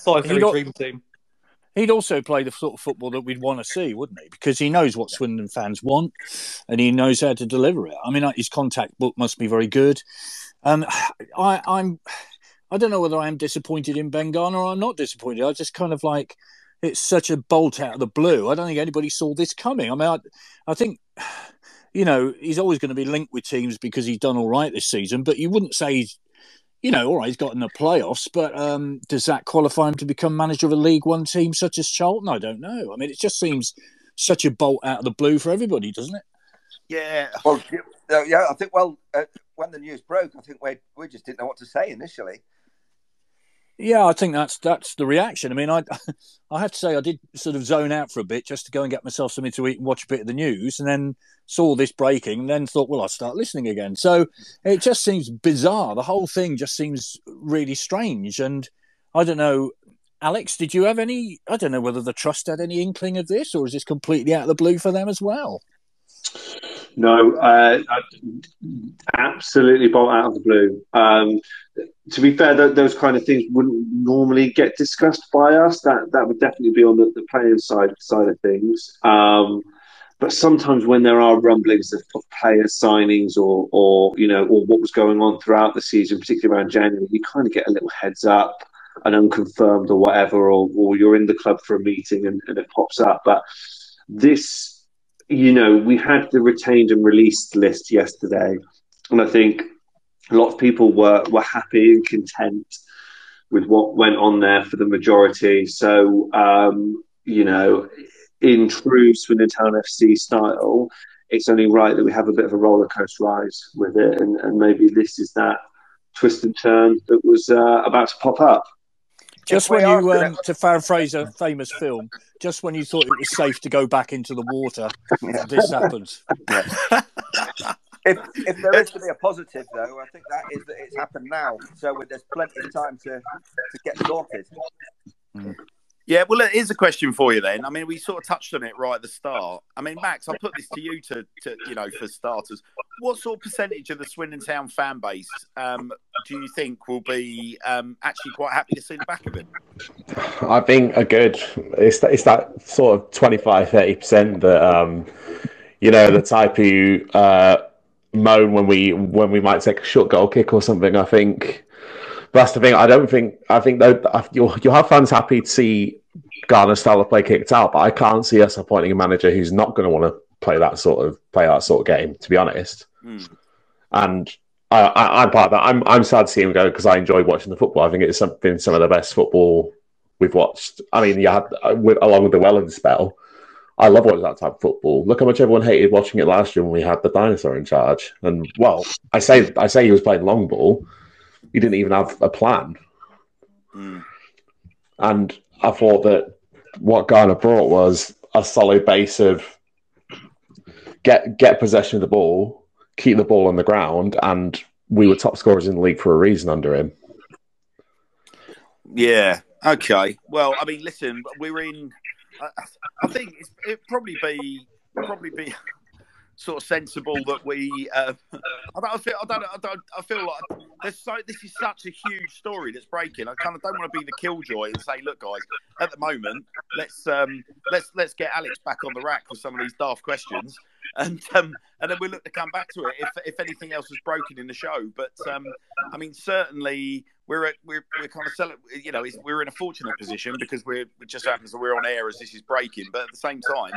um, he'd, dream team. He'd also play the sort of football that we'd want to see, wouldn't he? Because he knows what Swindon fans want, and he knows how to deliver it. I mean, his contact book must be very good. And I, I'm I don't know whether I am disappointed in Ben Garner or I'm not disappointed. I just kind of like it's such a bolt out of the blue. I don't think anybody saw this coming. I mean, I, I think you know he's always going to be linked with teams because he's done all right this season. But you wouldn't say he's you know all right. He's got in the playoffs, but um, does that qualify him to become manager of a League One team such as Charlton? I don't know. I mean, it just seems such a bolt out of the blue for everybody, doesn't it? Yeah. Well, yeah. I think well, uh, when the news broke, I think we we just didn't know what to say initially. Yeah, I think that's that's the reaction. I mean, I I have to say I did sort of zone out for a bit just to go and get myself something to eat and watch a bit of the news, and then saw this breaking, and then thought, well, I'll start listening again. So it just seems bizarre. The whole thing just seems really strange, and I don't know. Alex, did you have any? I don't know whether the trust had any inkling of this, or is this completely out of the blue for them as well? No, uh, absolutely bolt out of the blue. Um, to be fair, th- those kind of things wouldn't normally get discussed by us. That that would definitely be on the, the playing side side of things. Um, but sometimes when there are rumblings of, of player signings or or you know or what was going on throughout the season, particularly around January, you kind of get a little heads up, and unconfirmed or whatever, or, or you're in the club for a meeting and, and it pops up. But this you know, we had the retained and released list yesterday, and I think a lot of people were were happy and content with what went on there for the majority. So, um, you know, in true Swindon Town FC style, it's only right that we have a bit of a roller coaster ride with it, and, and maybe this is that twist and turn that was uh, about to pop up. Just when you, um, to paraphrase a famous film, just when you thought it was safe to go back into the water, this happens. if, if there is to be a positive, though, I think that is that it's happened now. So there's plenty of time to, to get sorted. Mm. Yeah, well, it is a question for you then. I mean, we sort of touched on it right at the start. I mean, Max, I'll put this to you to, to you know, for starters. What sort of percentage of the Swindon Town fan base um, do you think will be um, actually quite happy to see the back of him? I think a good, it's, it's that sort of 25, 30% that, um, you know, the type who uh, moan when we when we might take a short goal kick or something. I think that's the thing. I don't think. I think that you'll you'll have fans happy to see Garner's style of play kicked out, but I can't see us appointing a manager who's not going to want to play that sort of play that sort of game. To be honest, mm. and I, I, am part of that. I'm I'm sad to see him go because I enjoy watching the football. I think it's been some of the best football we've watched. I mean, you had uh, with, along with the Wellens spell. I love watching that type of football. Look how much everyone hated watching it last year when we had the dinosaur in charge. And well, I say I say he was playing long ball, he didn't even have a plan. Mm. And I thought that what Garner brought was a solid base of get get possession of the ball, keep the ball on the ground, and we were top scorers in the league for a reason under him. Yeah. Okay. Well, I mean, listen, we're in. I, I think it'd probably be probably be sort of sensible that we. Uh, I don't feel. I don't. I don't. I feel like there's so. This is such a huge story that's breaking. I kind of don't want to be the killjoy and say, look, guys, at the moment, let's um, let's let's get Alex back on the rack for some of these daft questions, and um, and then we'll look to come back to it if if anything else is broken in the show. But um, I mean, certainly we're at, we're we're kind of selling. You know, we're in a fortunate position because we're it just happens that we're on air as this is breaking. But at the same time,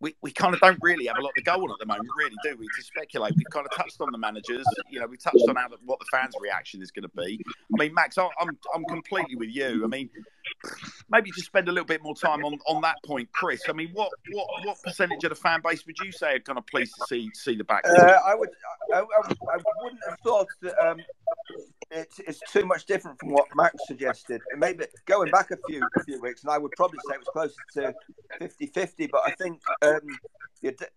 we, we kind of don't really have a lot to go on at the moment, really, do we? To speculate, we've kind of touched on the managers. You know, we touched on how the, what the fans' reaction is going to be. I mean, Max, I'm I'm completely with you. I mean, maybe just spend a little bit more time on, on that point, Chris. I mean, what what what percentage of the fan base would you say are kind of pleased to see see the back? Uh, I would I, I, I, wouldn't have thought that um, it's, it's too much different from what Max suggested. Maybe going back a few a few weeks, and I would probably say it was closer to 50-50, But I think um, the,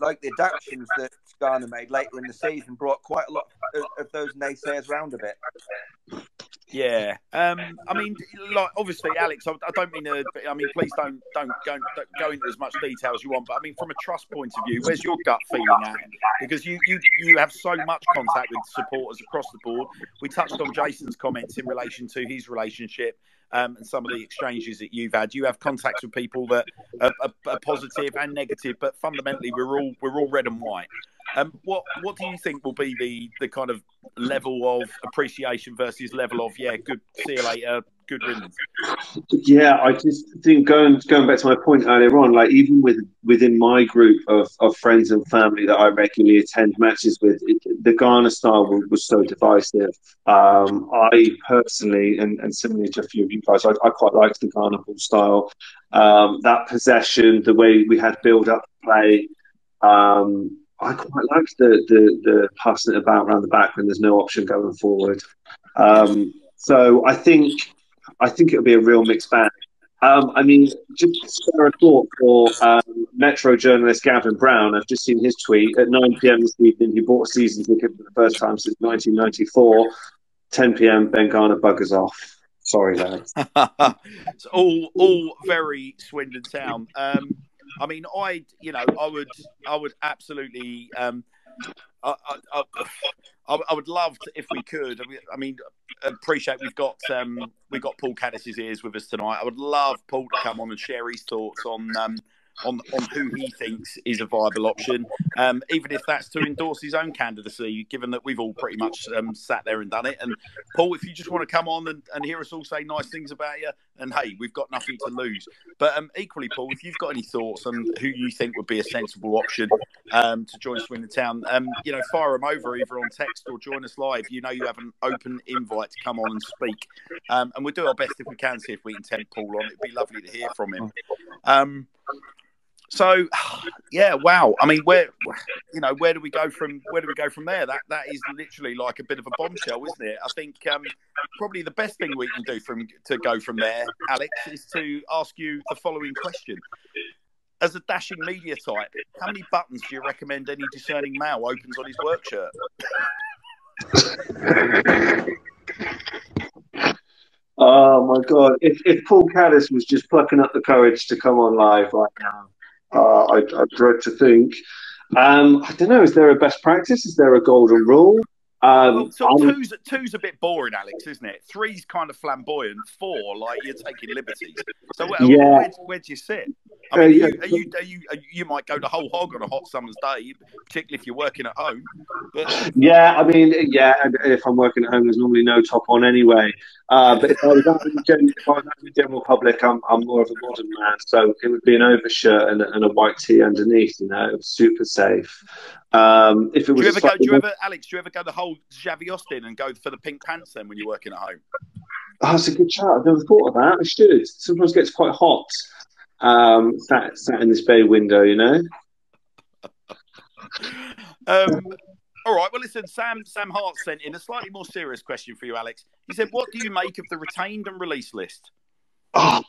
like the adaptations that Garner made later in the season brought quite a lot of, those naysayers round a bit. Yeah, um, I mean, like obviously, Alex. I, I, don't mean to. I mean, please don't don't go don't go into as much detail as you want. But I mean, from a trust point of view, where's your gut feeling at? Because you you you have so much contact with supporters across the board. We touched on Jason's comments in relation to his relationship um, and some of the exchanges that you've had. You have contacts with people that are, are, are positive and negative, but fundamentally, we're all we're all red and white. Um, what what do you think will be the the kind of level of appreciation versus level of yeah, good, see you later, good riddance? Yeah, I just think going going back to my point earlier on, like even with within my group of, of friends and family that I regularly attend matches with, it, the Garner style was, was so divisive. Um, I personally, and, and similarly to a few of you guys, I, I quite liked the Garner ball style. Um, that possession, the way we had build up play. Um, I quite like the, the the passing it about around the back when there's no option going forward. Um, so I think I think it'll be a real mixed bag. Um, I mean, just spare a thought for um, Metro journalist Gavin Brown. I've just seen his tweet at 9 p.m. this evening. He bought a season ticket for the first time since 1994. 10 p.m. Ben Garner buggers off. Sorry, lads. it's all all very Swindon Town. Um, I mean, I you know I would I would absolutely. Um, I, I, I, I, would love to, if we could. I mean, appreciate we've got um, we've got Paul Caddis's ears with us tonight. I would love Paul to come on and share his thoughts on um, on on who he thinks is a viable option, um, even if that's to endorse his own candidacy. Given that we've all pretty much um, sat there and done it. And Paul, if you just want to come on and, and hear us all say nice things about you, and hey, we've got nothing to lose. But um, equally, Paul, if you've got any thoughts on who you think would be a sensible option um, to join Swindon Town, um, you know, fire them over either on text or join us live. You know, you have an open invite to come on and speak, um, and we'll do our best if we can see if we can tempt Paul on. It'd be lovely to hear from him. So yeah, wow. I mean, where you know where do we go from where do we go from there? That that is literally like a bit of a bombshell, isn't it? I think um, probably the best thing we can do from to go from there, Alex, is to ask you the following question. As a dashing media type, how many buttons do you recommend any discerning male opens on his work shirt? Oh my god! If if Paul Caddis was just plucking up the courage to come on live right now, uh, I, I dread to think. Um, I don't know. Is there a best practice? Is there a golden rule? Um, Well, so two's two's a bit boring, Alex, isn't it? Three's kind of flamboyant. Four, like you're taking liberties. So where, Yeah. where, where do you sit? I Uh, mean, yeah. are, you, are, you, are you you you might go the whole hog on a hot summer's day, particularly if you're working at home. But Yeah, I mean, yeah, if I'm working at home, there's normally no top on anyway. Uh, but if I was out in the general, if I was out in the general public, I'm, I'm more of a modern man, so it would be an overshirt and, a- and a white tee underneath, you know, super safe. Um, if it do was you a ever go? Do you ever, Alex? Do you ever go the whole Xavi Austin and go for the pink pants then when you're working at home? Oh, that's a good chat. I've never thought of that. I should. Sometimes it gets quite hot. Um, sat sat in this bay window, you know. Um, all right. Well, listen, Sam. Sam Hart sent in a slightly more serious question for you, Alex. He said, "What do you make of the retained and release list?" Oh,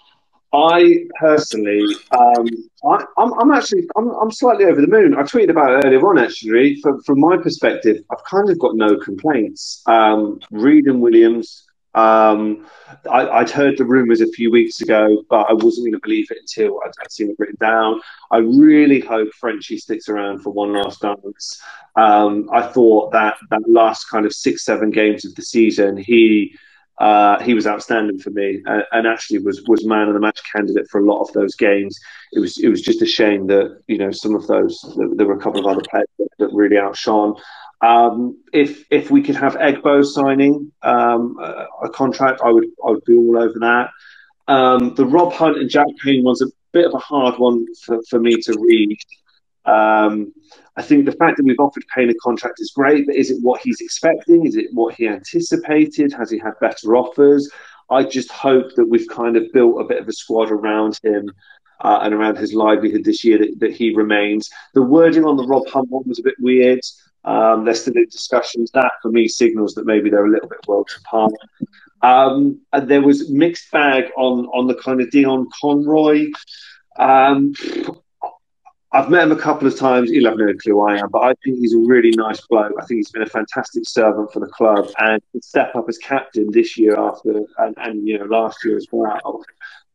I personally, um, I, I'm, I'm actually, I'm, I'm slightly over the moon. I tweeted about it earlier on. Actually, from from my perspective, I've kind of got no complaints. Um, Reed and Williams. Um, I, I'd heard the rumours a few weeks ago, but I wasn't going to believe it until I'd, I'd seen it written down. I really hope Frenchie sticks around for one last dance. Um, I thought that that last kind of six, seven games of the season, he uh, he was outstanding for me, and, and actually was was man of the match candidate for a lot of those games. It was it was just a shame that you know some of those there, there were a couple of other players that, that really outshone. Um, if if we could have Egbo signing um, a, a contract, I would I would be all over that. Um, the Rob Hunt and Jack Payne one's a bit of a hard one for, for me to read. Um, I think the fact that we've offered Payne a contract is great, but is it what he's expecting? Is it what he anticipated? Has he had better offers? I just hope that we've kind of built a bit of a squad around him uh, and around his livelihood this year that, that he remains. The wording on the Rob Hunt one was a bit weird. Um, they're still in discussions. That for me signals that maybe they're a little bit worlds apart. Um, and there was mixed bag on on the kind of Dion Conroy. Um, I've met him a couple of times. He'll have no clue who I am, but I think he's a really nice bloke. I think he's been a fantastic servant for the club and step up as captain this year after and, and you know last year as well.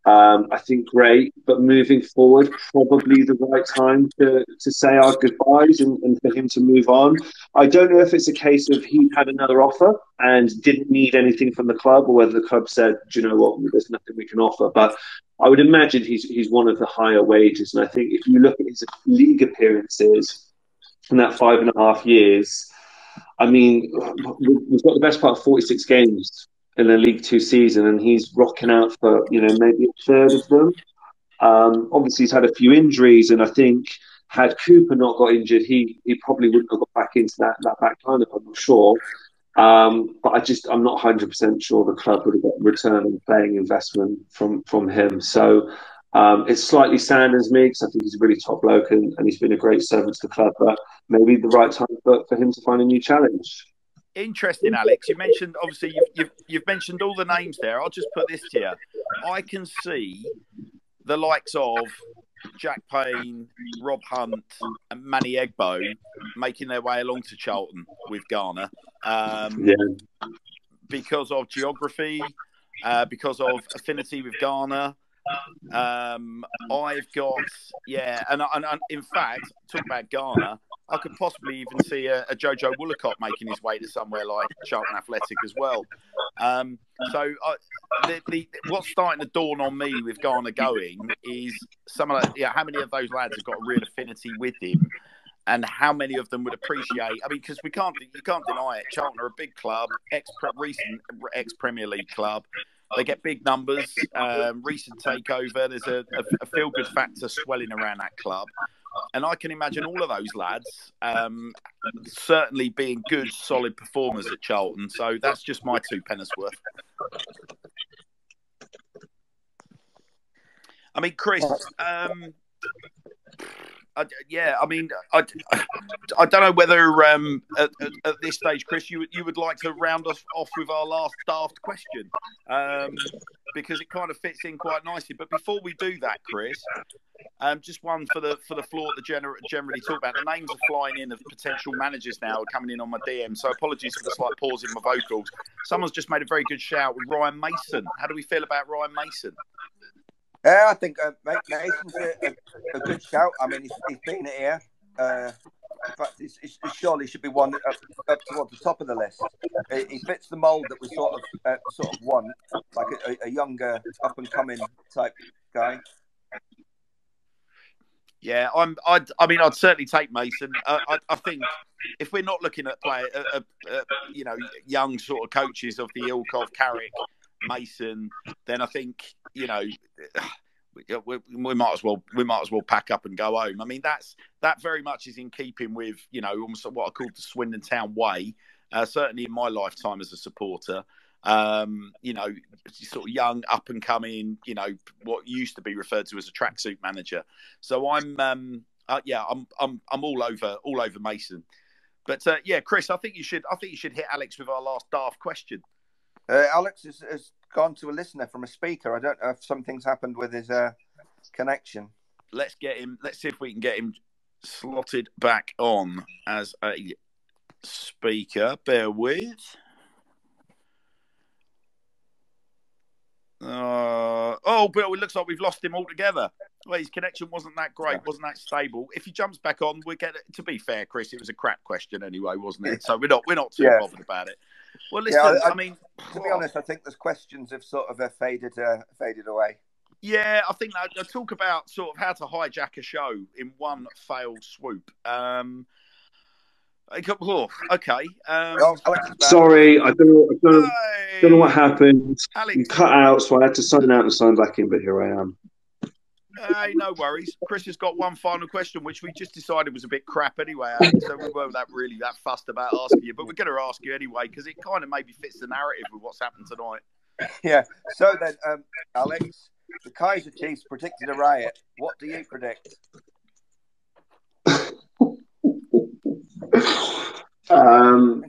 Um, I think great, but moving forward, probably the right time to, to say our goodbyes and, and for him to move on. I don't know if it's a case of he had another offer and didn't need anything from the club, or whether the club said, "Do you know what, there's nothing we can offer. But I would imagine he's he's one of the higher wages, and I think if you look at his league appearances in that five and a half years, I mean, we've got the best part of 46 games in a League Two season, and he's rocking out for you know maybe a third of them. Um, obviously, he's had a few injuries, and I think had Cooper not got injured, he he probably wouldn't have got back into that that back lineup. I'm not sure, um, but I just I'm not 100 percent sure the club would have got return on playing investment from from him. So. Um, it slightly saddens me because I think he's a really top bloke and, and he's been a great servant to the club. But maybe the right time for, for him to find a new challenge. Interesting, Alex. You mentioned obviously you've, you've you've mentioned all the names there. I'll just put this to you. I can see the likes of Jack Payne, Rob Hunt, and Manny Egbo making their way along to Charlton with Garner. Um, Yeah. because of geography, uh, because of affinity with Garner. Um, I've got yeah, and, and, and in fact, talk about Garner. I could possibly even see a, a Jojo Wollacott making his way to somewhere like Charlton Athletic as well. Um, so I, the, the, what's starting to dawn on me with Garner going is some of the, yeah, how many of those lads have got a real affinity with him, and how many of them would appreciate. I mean, because we can't you can't deny it. Charlton are a big club, ex recent ex Premier League club. They get big numbers. Um, recent takeover. There's a, a, a feel good factor swelling around that club. And I can imagine all of those lads um, certainly being good, solid performers at Charlton. So that's just my two pennies worth. I mean, Chris, um, I, yeah, I mean, I, I don't know whether um, at, at, this stage, Chris, you you would like to round us off with our last daft question, um, because it kind of fits in quite nicely. But before we do that, Chris, um, just one for the for the floor that gener- generally talk about. The names are flying in of potential managers now coming in on my DM. So apologies for the slight pause in my vocals. Someone's just made a very good shout with Ryan Mason. How do we feel about Ryan Mason? Yeah, I think uh, Mason's a, a, a, good shout. I mean, he's, been here. Uh, in fact, he's, he's, surely should be one up, up towards the top of the list. He, he fits the mould that we sort of uh, sort of want, like a, a younger, up and coming type guy. Yeah, I'm. I'd, I mean, I'd certainly take Mason. Uh, I, I, think if we're not looking at play, uh, uh, uh, you know, young sort of coaches of the ilk of Carrick, Mason, then I think you know. We, we, might as well we might as well pack up and go home. I mean that's that very much is in keeping with you know almost what I call the Swindon Town way. Uh, certainly in my lifetime as a supporter, um, you know, sort of young, up and coming, you know, what used to be referred to as a tracksuit manager. So I'm, um, uh, yeah, I'm, I'm, I'm all over, all over Mason. But uh, yeah, Chris, I think you should, I think you should hit Alex with our last daft question. Uh, Alex has, has, gone to a listener from a speaker. I don't know if something's happened with his uh, connection. Let's get him. Let's see if we can get him slotted back on as a speaker. Bear with. Uh, oh, Bill, it looks like we've lost him altogether. Well, his connection wasn't that great, wasn't that stable. If he jumps back on, we get it. To be fair, Chris, it was a crap question anyway, wasn't it? So we're not we're not too yeah. bothered about it. Well, listen, yeah, I, I, mean, to be honest, I think those questions have sort of uh, faded uh, faded away. Yeah, I think I talk about sort of how to hijack a show in one failed swoop. Um, Oh, okay. Um, Sorry, I don't know. I don't, hey. don't know what happened. Alex. You cut out, so I had to sign out and sign back in. But here I am. Hey, no worries. Chris has got one final question, which we just decided was a bit crap anyway, Alex, so we weren't that really that fussed about asking you, but we're going to ask you anyway because it kind of maybe fits the narrative with what's happened tonight. Yeah. So then, um, Alex, the Kaiser Chiefs predicted a riot. What do you predict? Um,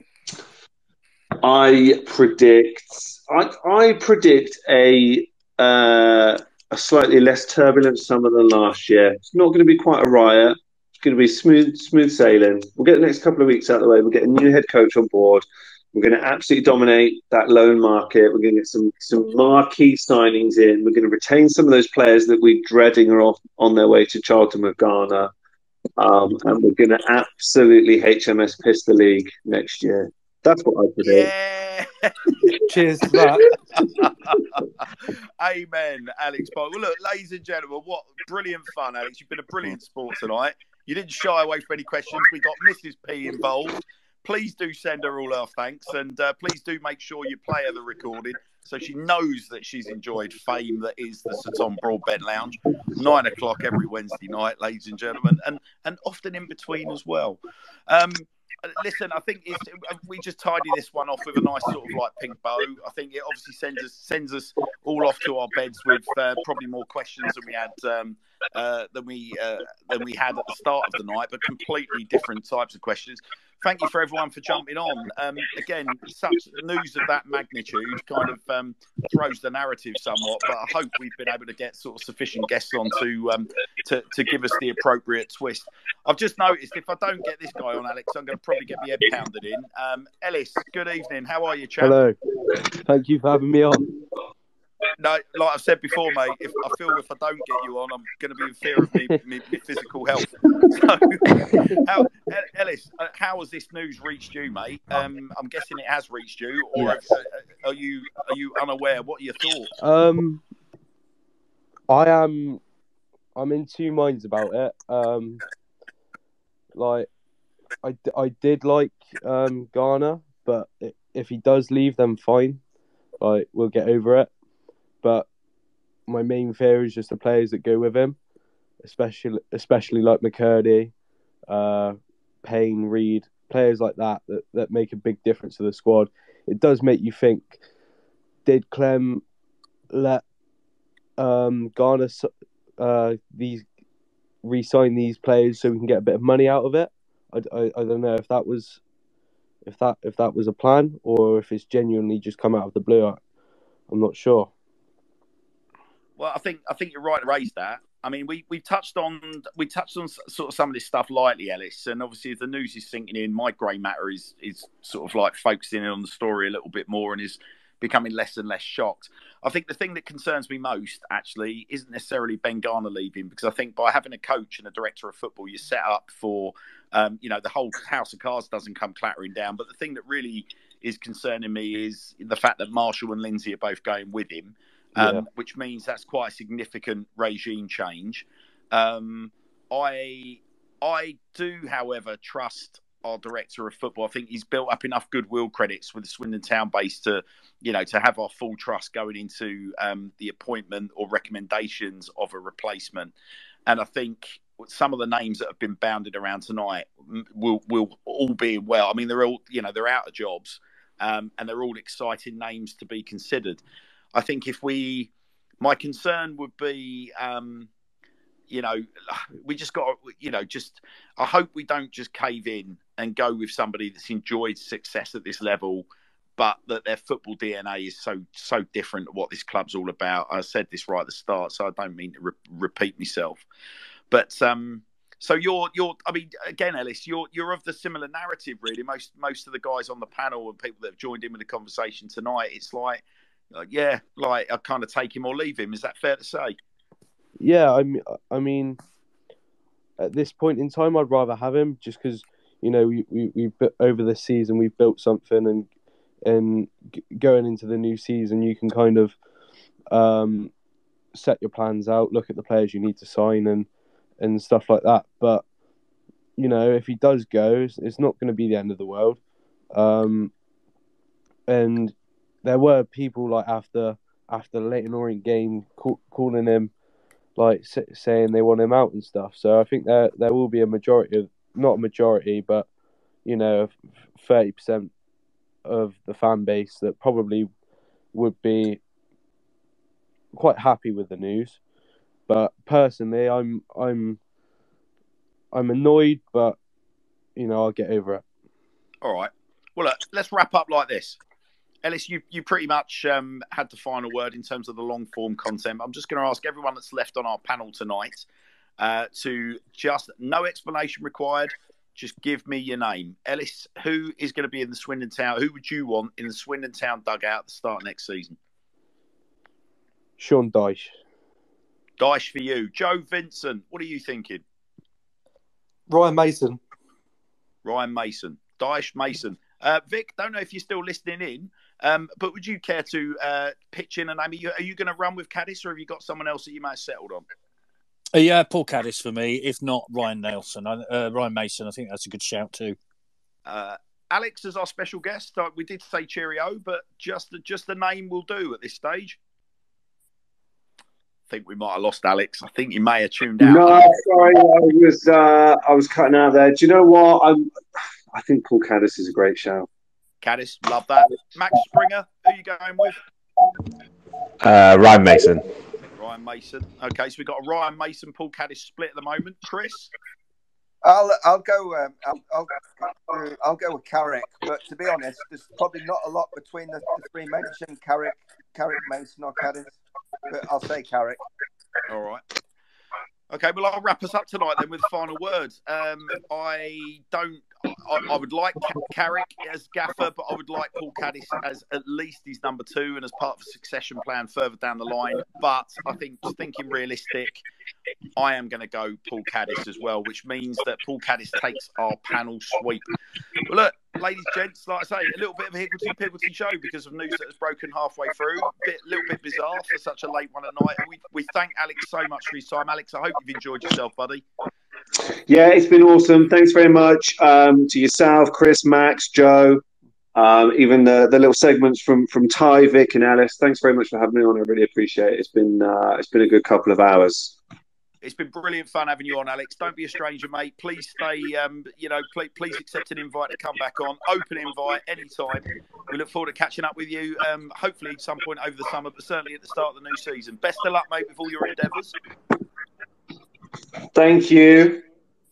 I predict. I, I predict a uh, slightly less turbulent summer than last year. It's not going to be quite a riot. It's going to be smooth smooth sailing. We'll get the next couple of weeks out of the way. We'll get a new head coach on board. We're going to absolutely dominate that loan market. We're going to get some some marquee signings in. We're going to retain some of those players that we're dreading are off on their way to Charlton with Garner. Um, and we're going to absolutely HMS piss the league next year. That's what I predict. Yeah. Cheers for that. Amen, Alex Well, look, ladies and gentlemen, what brilliant fun, Alex. You've been a brilliant sport tonight. You didn't shy away from any questions. We got Mrs. P involved. Please do send her all our thanks, and uh, please do make sure you play her the recording so she knows that she's enjoyed fame that is the Sir Tom Broadbent Lounge. Nine o'clock every Wednesday night, ladies and gentlemen, and and often in between as well. Um, listen, I think we just tidy this one off with a nice sort of like pink bow. I think it obviously sends us sends us all off to our beds with uh, probably more questions than we had um, uh, than we uh, than we had at the start of the night, but completely different types of questions thank you for everyone for jumping on. Um, again, such news of that magnitude kind of um, throws the narrative somewhat, but I hope we've been able to get sort of sufficient guests on to, um, to, to give us the appropriate twist. I've just noticed if I don't get this guy on, Alex, I'm going to probably get my head pounded in. Um, Ellis, good evening. How are you, chap? Hello. Thank you for having me on no, like I've said before, mate. If I feel if I don't get you on, I'm going to be in fear of me, me, me physical health. So, how, Ellis, uh, how has this news reached you, mate? Um, I'm guessing it has reached you, or yes. Uh, uh, are you are you unaware? What are your thoughts? Um, I am. I'm in two minds about it. Um, like, I, I did like um Garner, but if he does leave, then fine. Like, we'll get over it but my main fear is just the players that go with him, especially especially like McKirdy, uh, Payne, Reid, players like that, that that make a big difference to the squad. It does make you think: Did Clem let um, Garner uh, these re-sign these players so we can get a bit of money out of it. I, I, I don't know if that was if that if that was a plan or if it's genuinely just come out of the blue. I'm not sure. Well, I think I think you're right to raise that. I mean, we we touched on we touched on sort of some of this stuff lightly, Ellis, and obviously as the news is sinking in, my grey matter is is sort of like focusing in on the story a little bit more and is becoming less and less shocked. I think the thing that concerns me most actually isn't necessarily Ben Garner leaving because I think by having a coach and a director of football, you're set up for um, you know the whole house of cards doesn't come clattering down. But the thing that really is concerning me is the fact that Marshall and Lindsay are both going with him um, Yeah. which means that's quite a significant regime change. Um, I I do, however, trust our director of football. I think he's built up enough goodwill credits with the Swindon Town base to, you know, to have our full trust going into um, the appointment or recommendations of a replacement. And I think some of the names that have been bounded around tonight will will all be well. I mean, they're all you know they're out of jobs, um, and they're all exciting names to be considered. I think if we, my concern would be, um, you know, we just got, you know, just I hope we don't just cave in and go with somebody that's enjoyed success at this level, but that their football DNA is so so different to what this club's all about. I said this right at the start, so I don't mean to re- repeat myself, but um. So you're you're I mean again Ellis you're you're of the similar narrative really most most of the guys on the panel and people that have joined in with the conversation tonight it's like like, yeah, like I kind of take him or leave him. Is that fair to say? Yeah, I mean, I mean, at this point in time, I'd rather have him just because you know we we we over the season we've built something and and going into the new season you can kind of um set your plans out, look at the players you need to sign and and stuff like that. But you know, if he does go, it's, it's not going to be the end of the world. Um, and there were people like after after the Leyton Orient game call, calling him like saying they want him out and stuff. So I think there there will be a majority of not a majority, but you know, thirty percent of the fan base that probably would be quite happy with the news. But personally, I'm I'm I'm annoyed, but you know I'll get over it. All right. Well, look, let's wrap up like this. Ellis, you you pretty much um, had the final word in terms of the long form content. I'm just going to ask everyone that's left on our panel tonight uh, to just no explanation required. Just give me your name, Ellis. Who is going to be in the Swindon Town? Who would you want in the Swindon Town dugout at the start of next season? Sean Dyche. Dyche for you, Joe Vincent. What are you thinking? Ryan Mason. Ryan Mason, Dyche Mason. Uh, Vic, don't know if you're still listening in, um, but would you care to uh, pitch in a name? Are you, are you going to run with Caddis, or have you got someone else that you might have settled on? Uh, yeah, Paul Caddis for me. If not Ryan Nelson, uh, Ryan Mason. I think that's a good shout too. Uh, Alex is our special guest. Uh, we did say cheerio, but just just the name will do at this stage. I think we might have lost Alex. I think he may have tuned out. No, sorry, I was uh, I was cutting out there. Do you know what? I'm, I think Paul Caddis is a great shout. Caddis, love that. Max Springer, who are you going with? Uh, Ryan Mason. Ryan Mason. Okay, so we've got a Ryan Mason, Paul Caddis split at the moment. Chris? I'll I'll go um, I'll, I'll I'll go with Carrick, but to be honest, there's probably not a lot between the, the three mentioned Carrick, Carrick, Mason, or Caddis. But I'll say Carrick. All right. Okay, well, I'll wrap us up tonight then with final words. Um, I don't. I, I would like Carrick as gaffer, but I would like Paul Caddis as at least his number two and as part of a succession plan further down the line. But I think, thinking realistic, I am going to go Paul Caddis as well, which means that Paul Caddis takes our panel sweep. Well, look, ladies, and gents, like I say, a little bit of a Higglesy Pigglesy show because of news that has broken halfway through. A bit, little bit bizarre for such a late one at night. We, we thank Alex so much for his time. Alex, I hope you've enjoyed yourself, buddy. Yeah, it's been awesome. Thanks very much um, to yourself, Chris, Max, Joe, um, even the, the little segments from from Ty, Vic, and Alice. Thanks very much for having me on. I really appreciate it. It's been uh, it's been a good couple of hours. It's been brilliant fun having you on, Alex. Don't be a stranger, mate. Please stay. Um, you know, please, please accept an invite to come back on. Open invite anytime. We look forward to catching up with you. Um, hopefully, at some point over the summer, but certainly at the start of the new season. Best of luck, mate, with all your endeavours. Thank you.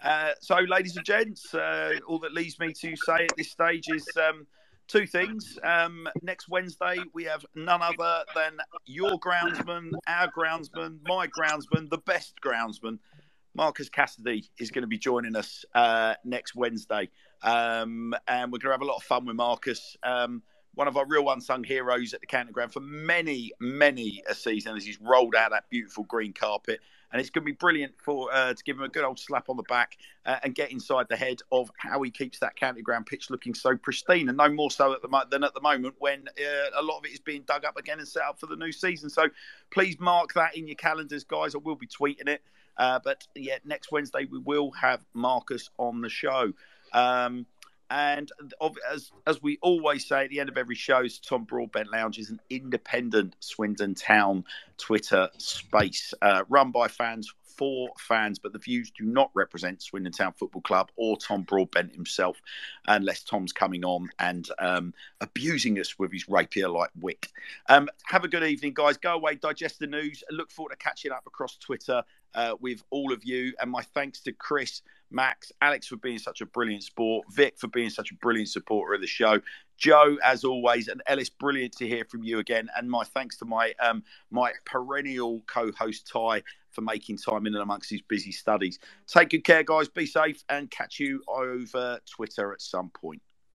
Uh, so, ladies and gents, uh, all that leaves me to say at this stage is um, two things. Um, next Wednesday, we have none other than your groundsman, our groundsman, my groundsman, the best groundsman. Marcus Cassidy is going to be joining us uh, next Wednesday. Um, and we're going to have a lot of fun with Marcus. Um, one of our real unsung heroes at the county ground for many, many a season as he's rolled out that beautiful green carpet. And it's going to be brilliant for uh, to give him a good old slap on the back uh, and get inside the head of how he keeps that county ground pitch looking so pristine, and no more so at the than at the moment when uh, a lot of it is being dug up again and set up for the new season. So please mark that in your calendars, guys. I will be tweeting it. Uh, but yeah, next Wednesday we will have Marcus on the show. Um, and as as we always say at the end of every show, Tom Broadbent Lounge is an independent Swindon Town Twitter space uh, run by fans for fans, but the views do not represent Swindon Town Football Club or Tom Broadbent himself, unless Tom's coming on and um, abusing us with his rapier-like wit. Um, have a good evening, guys. Go away, digest the news. Look forward to catching up across Twitter uh, with all of you. And my thanks to Chris Max, Alex for being such a brilliant sport, Vic for being such a brilliant supporter of the show, Joe as always, and Ellis, brilliant to hear from you again. And my thanks to my um, my perennial co-host Ty for making time in and amongst his busy studies. Take good care, guys. Be safe, and catch you over Twitter at some point.